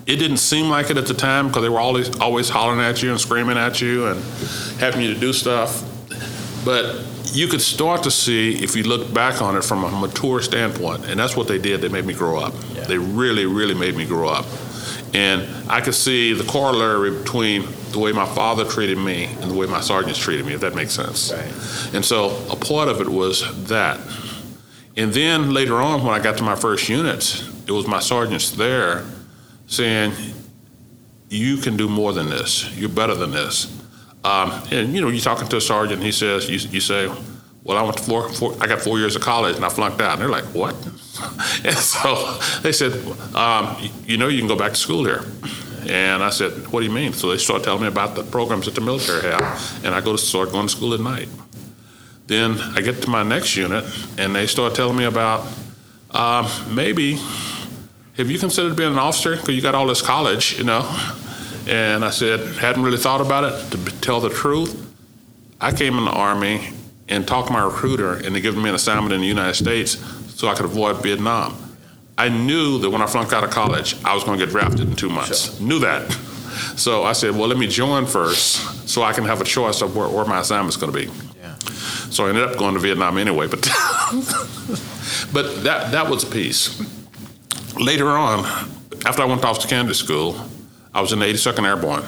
it didn't seem like it at the time because they were always always hollering at you and screaming at you and having you to do stuff. But you could start to see if you look back on it from a mature standpoint, and that's what they did. They made me grow up. They really, really made me grow up. And I could see the corollary between the way my father treated me and the way my sergeants treated me, if that makes sense. And so a part of it was that. And then later on, when I got to my first units, it was my sergeants there saying, You can do more than this. You're better than this. Um, and you know, you're talking to a sergeant, and he says, you, you say, Well, I went to four, four, I got four years of college and I flunked out. And they're like, What? <laughs> And so they said, um, you, know, you can go back to school here. And I said, What do you mean? So they started telling me about the programs that the military have, and I go to start going to school at night. Then I get to my next unit, and they start telling me about um, maybe have you considered being an officer? Because you got all this college, you know. And I said, hadn't really thought about it. To tell the truth, I came in the Army and talked to my recruiter, and they gave me an assignment in the United States so I could avoid Vietnam. I knew that when I flunked out of college, I was going to get drafted in two months. Knew that. So I said, well, let me join first so I can have a choice of where, where my assignment's going to be. Yeah. So I ended up going to Vietnam anyway, but <laughs> but that that was a piece. Later on, after I went off to Canada school, I was in the 82nd Airborne,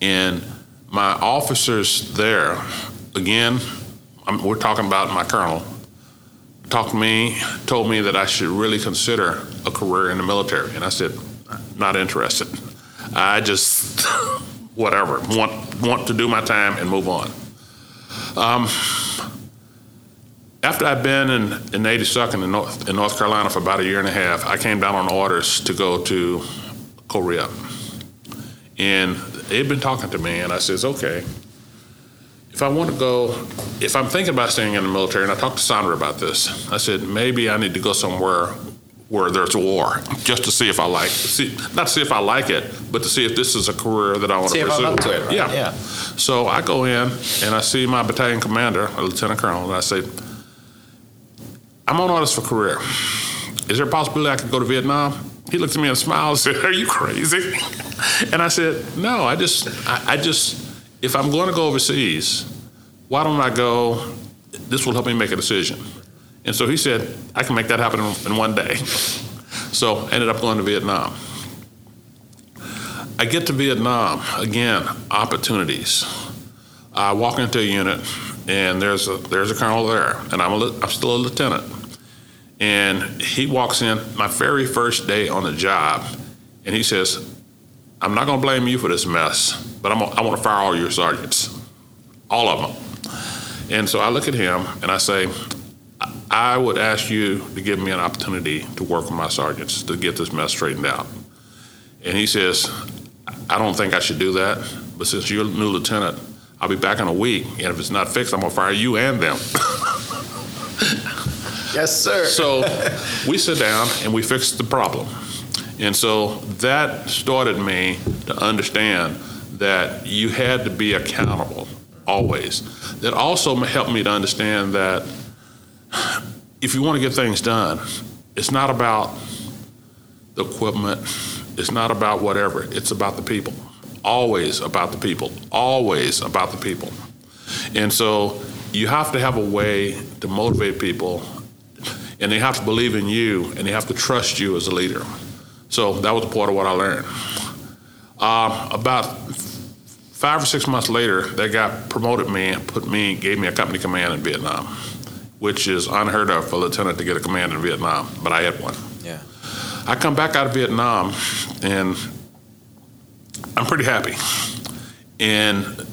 and my officers there, again, I'm, we're talking about my colonel, talked to me, told me that I should really consider a career in the military, and I said, not interested. I just <laughs> whatever want want to do my time and move on. Um, after I'd been in, in the 82nd in North, in North Carolina for about a year and a half, I came down on orders to go to Korea. And they'd been talking to me, and I says, okay, if I want to go, if I'm thinking about staying in the military, and I talked to Sandra about this, I said, maybe I need to go somewhere where there's a war, just to see if I like, see, not to see if I like it, but to see if this is a Korea that I want See to pursue. To it, right? Yeah. Yeah. So I go in and I see my battalion commander, a lieutenant colonel, and I say, I'm on orders for career. Is there a possibility I could go to Vietnam? He looked at me and smiled and said, Are you crazy? And I said, No, I just, I, I just, if I'm going to go overseas, why don't I go? This will help me make a decision. And so he said, I can make that happen in, one day. <laughs> so ended up going to Vietnam. I get to Vietnam, again, opportunities. I walk into a unit, and there's a, there's a colonel there, and I'm, a, I'm still a lieutenant. And he walks in my very first day on the job, and he says, I'm not going to blame you for this mess, but I'm, I want to fire all your sergeants, all of them. And so I look at him and I say, I would ask you to give me an opportunity to work with my sergeants to get this mess straightened out. And he says, I don't think I should do that, but since you're a new lieutenant, I'll be back in a week, and if it's not fixed, I'm gonna fire you and them. <laughs> yes, sir. so we sit down and we fix the problem. And so that started me to understand that you had to be accountable always. That also helped me to understand that if you want to get things done, it's not about the equipment, it's not about whatever, it's about the people. Always about the people. Always about the people. And so you have to have a way to motivate people, and they have to believe in you, and they have to trust you as a leader. So that was a part of what I learned. Uh, about five or six months later, they got promoted me and put me, gave me a company command in Vietnam, which is unheard of for a lieutenant to get a command in Vietnam, but I had one. Yeah. I come back out of Vietnam and I'm pretty happy. And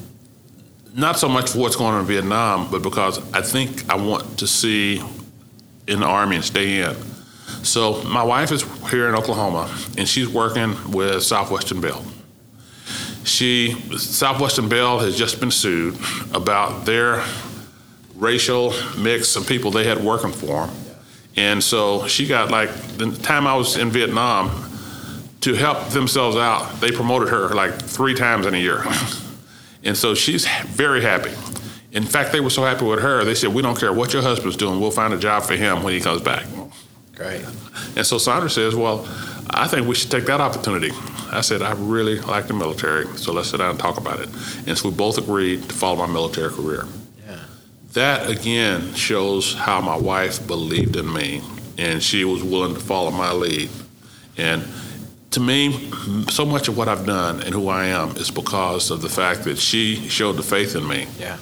not so much for what's going on in Vietnam, but because I think I want to see in the Army and stay in. So my wife is here in Oklahoma, and she's working with Southwestern Bell. She Southwestern Bell has just been sued about their racial mix of people they had working for them, and so she got like the time I was in Vietnam to help themselves out. They promoted her like three times in a year, <laughs> and so she's very happy. In fact, they were so happy with her, they said, "We don't care what your husband's doing. We'll find a job for him when he comes back." Great. And so Sandra says, Well, I think we should take that opportunity. I said, I really like the military, so let's sit down and talk about it. And so we both agreed to follow my military career. Yeah. That again shows how my wife believed in me and she was willing to follow my lead. And to me, so much of what I've done and who I am is because of the fact that she showed the faith in me. Yeah.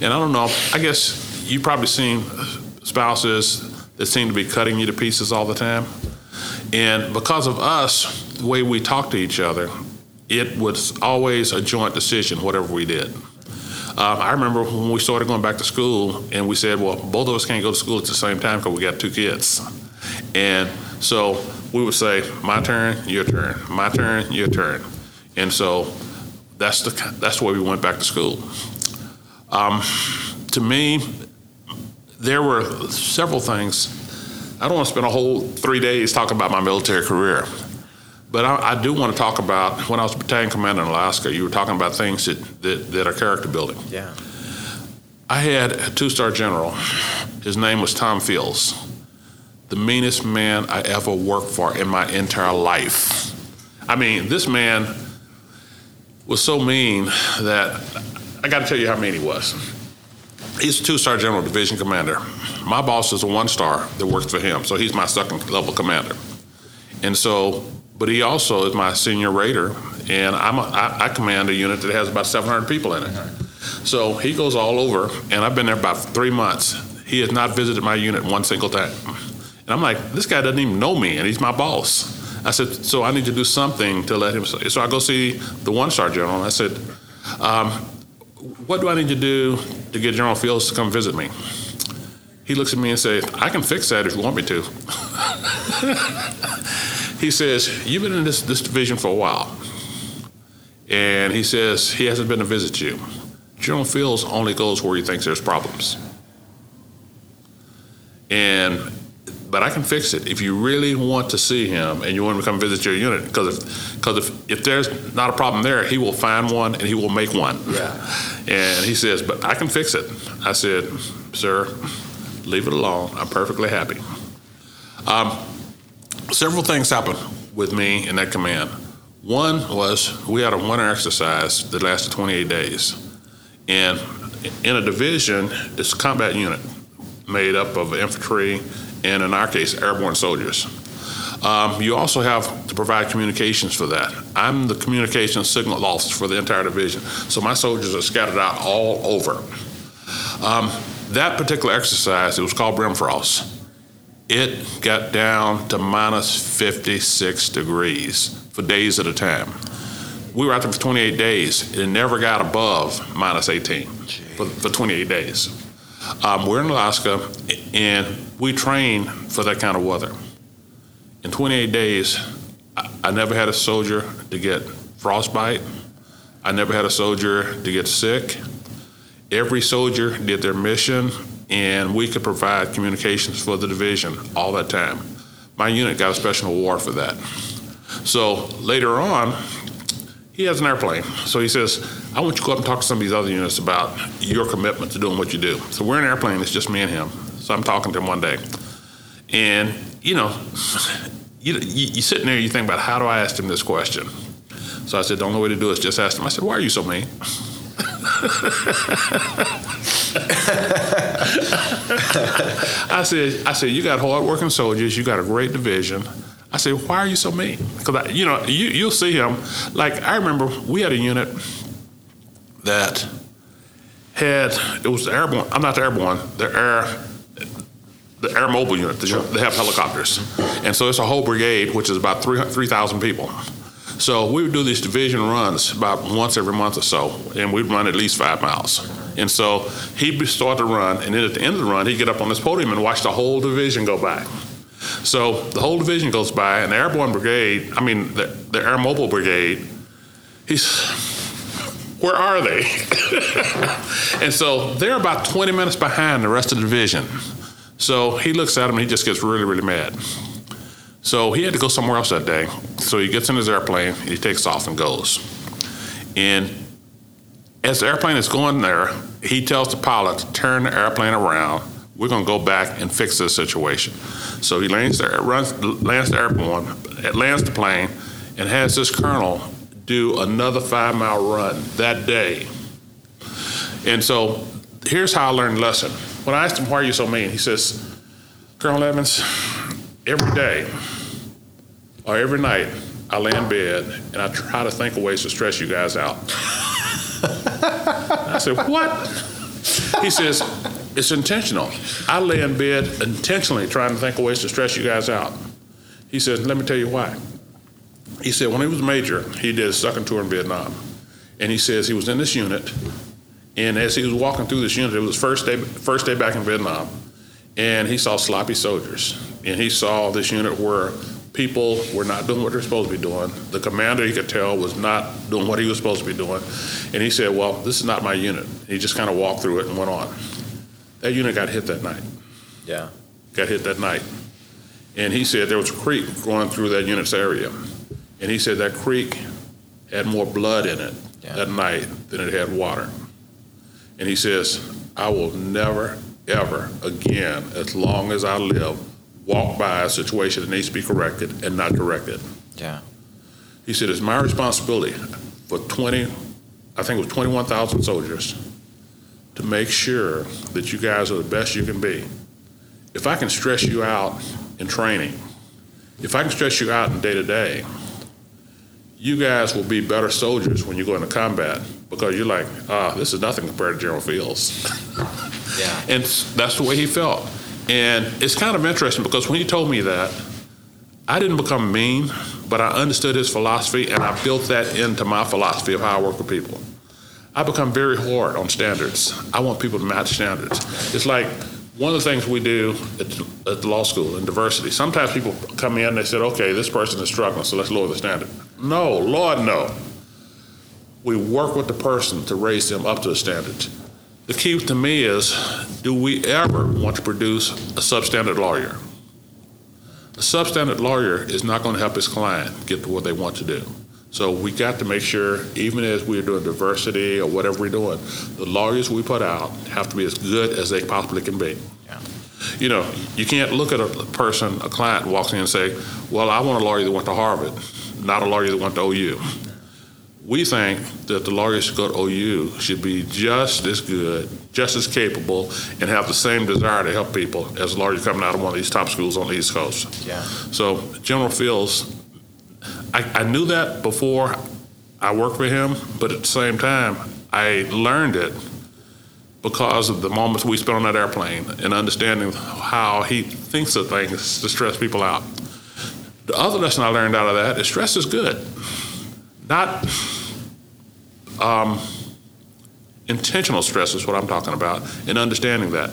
And I don't know, I guess you've probably seen spouses that seem to be cutting you to pieces all the time. And because of us, the way we talk to each other, it was always a joint decision, whatever we did. Uh, I remember when we started going back to school, and we said, well, both of us can't go to school at the same time because we got two kids. And so we would say, my turn, your turn, my turn, your turn. And so that's the, that's the way we went back to school. Um, to me, there were several things. I don't want to spend a whole three days talking about my military career, but I, I do want to talk about when I was battalion commander in Alaska. You were talking about things that, that, that are character building. Yeah. I had a two star general. His name was Tom Fields, the meanest man I ever worked for in my entire life. I mean, this man was so mean that I got to tell you how mean he was. He's a two-star general division commander. My boss is a one-star that works for him, so he's my second level commander. And so, but he also is my senior rater, and I'm a, I, I command a unit that has about 700 people in it. So he goes all over, and I've been there about three months. He has not visited my unit one single time. And I'm like, this guy doesn't even know me, and he's my boss. I said, so I need to do something to let him. So I go see the one-star general, and I said, um, what do I need to do to get General Fields to come visit me? He looks at me and says, I can fix that if you want me to. <laughs> he says, You've been in this, this division for a while. And he says, He hasn't been to visit you. General Fields only goes where he thinks there's problems. And but I can fix it if you really want to see him and you want him to come visit your unit. Because if, because if, if there's not a problem there, he will find one and he will make one. Yeah. And he says, but I can fix it. I said, sir, leave it alone. I'm perfectly happy. Um, several things happened with me in that command. One was we had a winter exercise that lasted 28 days. And in a division, it's a combat unit. made up of infantry and, in our case, airborne soldiers. Um, you also have to provide communications for that. I'm the communication signal officer for the entire division, so my soldiers are scattered out all over. Um, that particular exercise, it was called Brimfrost. It got down to minus 56 degrees for days at a time. We were out there for 28 days. It never got above minus 18 for, for 28 days. Um, we're in Alaska, and we train for that kind of weather. In 28 days, I, I never had a soldier to get frostbite. I never had a soldier to get sick. Every soldier did their mission, and we could provide communications for the division all that time. My unit got a special award for that. So later on, he has an airplane. So he says, I want you to go up and talk to some of these other units about your commitment to doing what you do. So we're in an airplane, it's just me and him. So I'm talking to him one day. And, you know, <laughs> you, you, you sitting there, you think about how do I ask him this question? So I said, the only way to do it is just ask him. I said, why are you so mean? <laughs> I said, I said, you got hardworking soldiers, you got a great division. I said, why are you so mean? Because you know, you you'll see him. Like I remember, we had a unit that had it was the airborne. I'm not the airborne. The air. The air mobile unit, the, they have helicopters. And so it's a whole brigade, which is about 3,000 people. So we would do these division runs about once every month or so, and we'd run at least five miles. And so he'd start the run, and then at the end of the run, he'd get up on this podium and watch the whole division go by. So the whole division goes by, and the airborne brigade, I mean, the, the air mobile brigade, he's, where are they? <laughs> and so they're about 20 minutes behind the rest of the division. So he looks at him and he just gets really, really mad. So he had to go somewhere else that day. So he gets in his airplane, he takes off and goes. And as the airplane is going there, he tells the pilot to turn the airplane around. We're going to go back and fix this situation. So he lands the, runs, lands the airborne, lands the plane, and has this colonel do another five mile run that day. And so here's how I learned the lesson. When I asked him, Why are you so mean? He says, Colonel Evans, every day or every night I lay in bed and I try to think of ways to stress you guys out. <laughs> I said, What? He says, It's intentional. I lay in bed intentionally trying to think of ways to stress you guys out. He says, Let me tell you why. He said, When he was major, he did a second tour in Vietnam. And he says he was in this unit and as he was walking through this unit, it was first day first day back in Vietnam, and he saw sloppy soldiers, and he saw this unit where people were not doing what they're supposed to be doing. The commander, he could tell, was not doing what he was supposed to be doing, and he said, "Well, this is not my unit." He just kind of walked through it and went on. That unit got hit that night. Yeah. Got hit that night, and he said there was a creek going through that unit's area, and he said that creek had more blood in it Yeah. that night than it had water. And he says, I will never, ever again, as long as I live, walk by a situation that needs to be corrected and not correct it. Yeah. He said, It's my responsibility for 20, I think it was 21,000 soldiers, to make sure that you guys are the best you can be. If I can stress you out in training, if I can stress you out in day to day, you guys will be better soldiers when you go into combat because you're like, ah, this is nothing compared to General Fields. <laughs> Yeah. And that's the way he felt. And it's kind of interesting because when he told me that, I didn't become mean, but I understood his philosophy and I built that into my philosophy of how I work with people. I become very hard on standards. I want people to match standards. It's like one of the things we do at, at the law school in diversity. Sometimes people come in and they said, okay, this person is struggling, so let's lower the standard. No, Lord, no. We work with the person to raise them up to the standards. The key to me is do we ever want to produce a substandard lawyer? A substandard lawyer is not going to help his client get to what they want to do. So we got to make sure, even as we're doing diversity or whatever we're doing, the lawyers we put out have to be as good as they possibly can be. Yeah. You know, you can't look at a person, a client walks in and say, "Well, I want a lawyer that went to Harvard, not a lawyer that went to OU." we think that the lawyers who go to OU should be just as good, just as capable, and have the same desire to help people as lawyers coming out of one of these top schools on the East Coast. Yeah. So General Fields, I, I knew that before I worked for him, but at the same time, I learned it because of the moments we spent on that airplane and understanding how he thinks of things to stress people out. The other lesson I learned out of that is stress is good. Not um, intentional stress is what I'm talking about, and understanding that.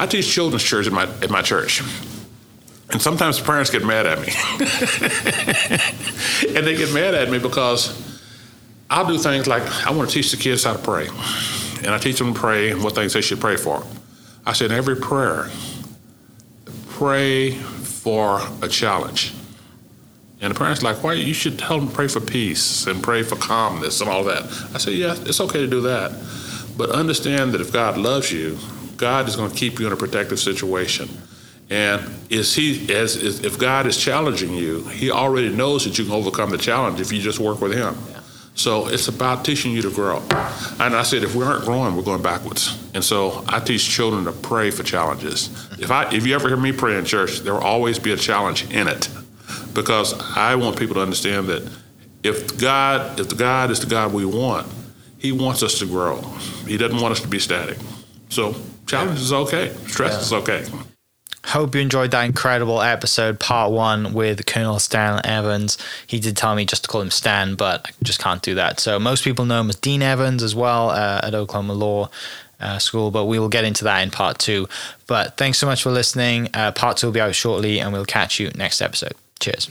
I teach children's church my, at my church. And sometimes parents get mad at me. <laughs> and they get mad at me because I'll do things like I want to teach the kids how to pray. And I teach them to pray and what things they should pray for. I said, every prayer, pray for a challenge. And the parents like, why you should tell them to pray for peace and pray for calmness and all that. I said, yeah, it's okay to do that. But understand that if God loves you, God is going to keep you in a protective situation. And is he as is, if God is challenging you, He already knows that you can overcome the challenge if you just work with Him. Yeah. So it's about teaching you to grow. And I said, if we aren't growing, we're going backwards. And so I teach children to pray for challenges. <laughs> If I if you ever hear me pray in church, there will always be a challenge in it, because I want people to understand that if God if the God is the God we want, He wants us to grow. He doesn't want us to be static. So challenge is okay. Stress yeah. is okay. Hope you enjoyed that incredible episode, part one with Colonel Stan Evans. He did tell me just to call him Stan, but I just can't do that. So most people know him as Dean Evans as well uh, at Oklahoma Law. Uh, school, but we will get into that in part two. But thanks so much for listening. Uh, part two will be out shortly, and we'll catch you next episode. Cheers.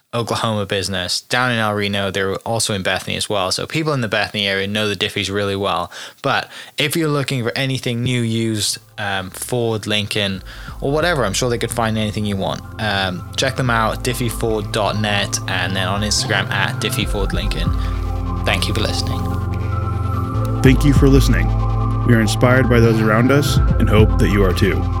Oklahoma business down in El Reno. They're also in Bethany as well. So people in the Bethany area know the Diffees really well. But if you're looking for anything new, used, um, Ford, Lincoln, or whatever, I'm sure they could find anything you want. Um, check them out, diffeeford.net, and then on Instagram at diffeefordlincoln. Thank you for listening. Thank you for listening. We are inspired by those around us and hope that you are too.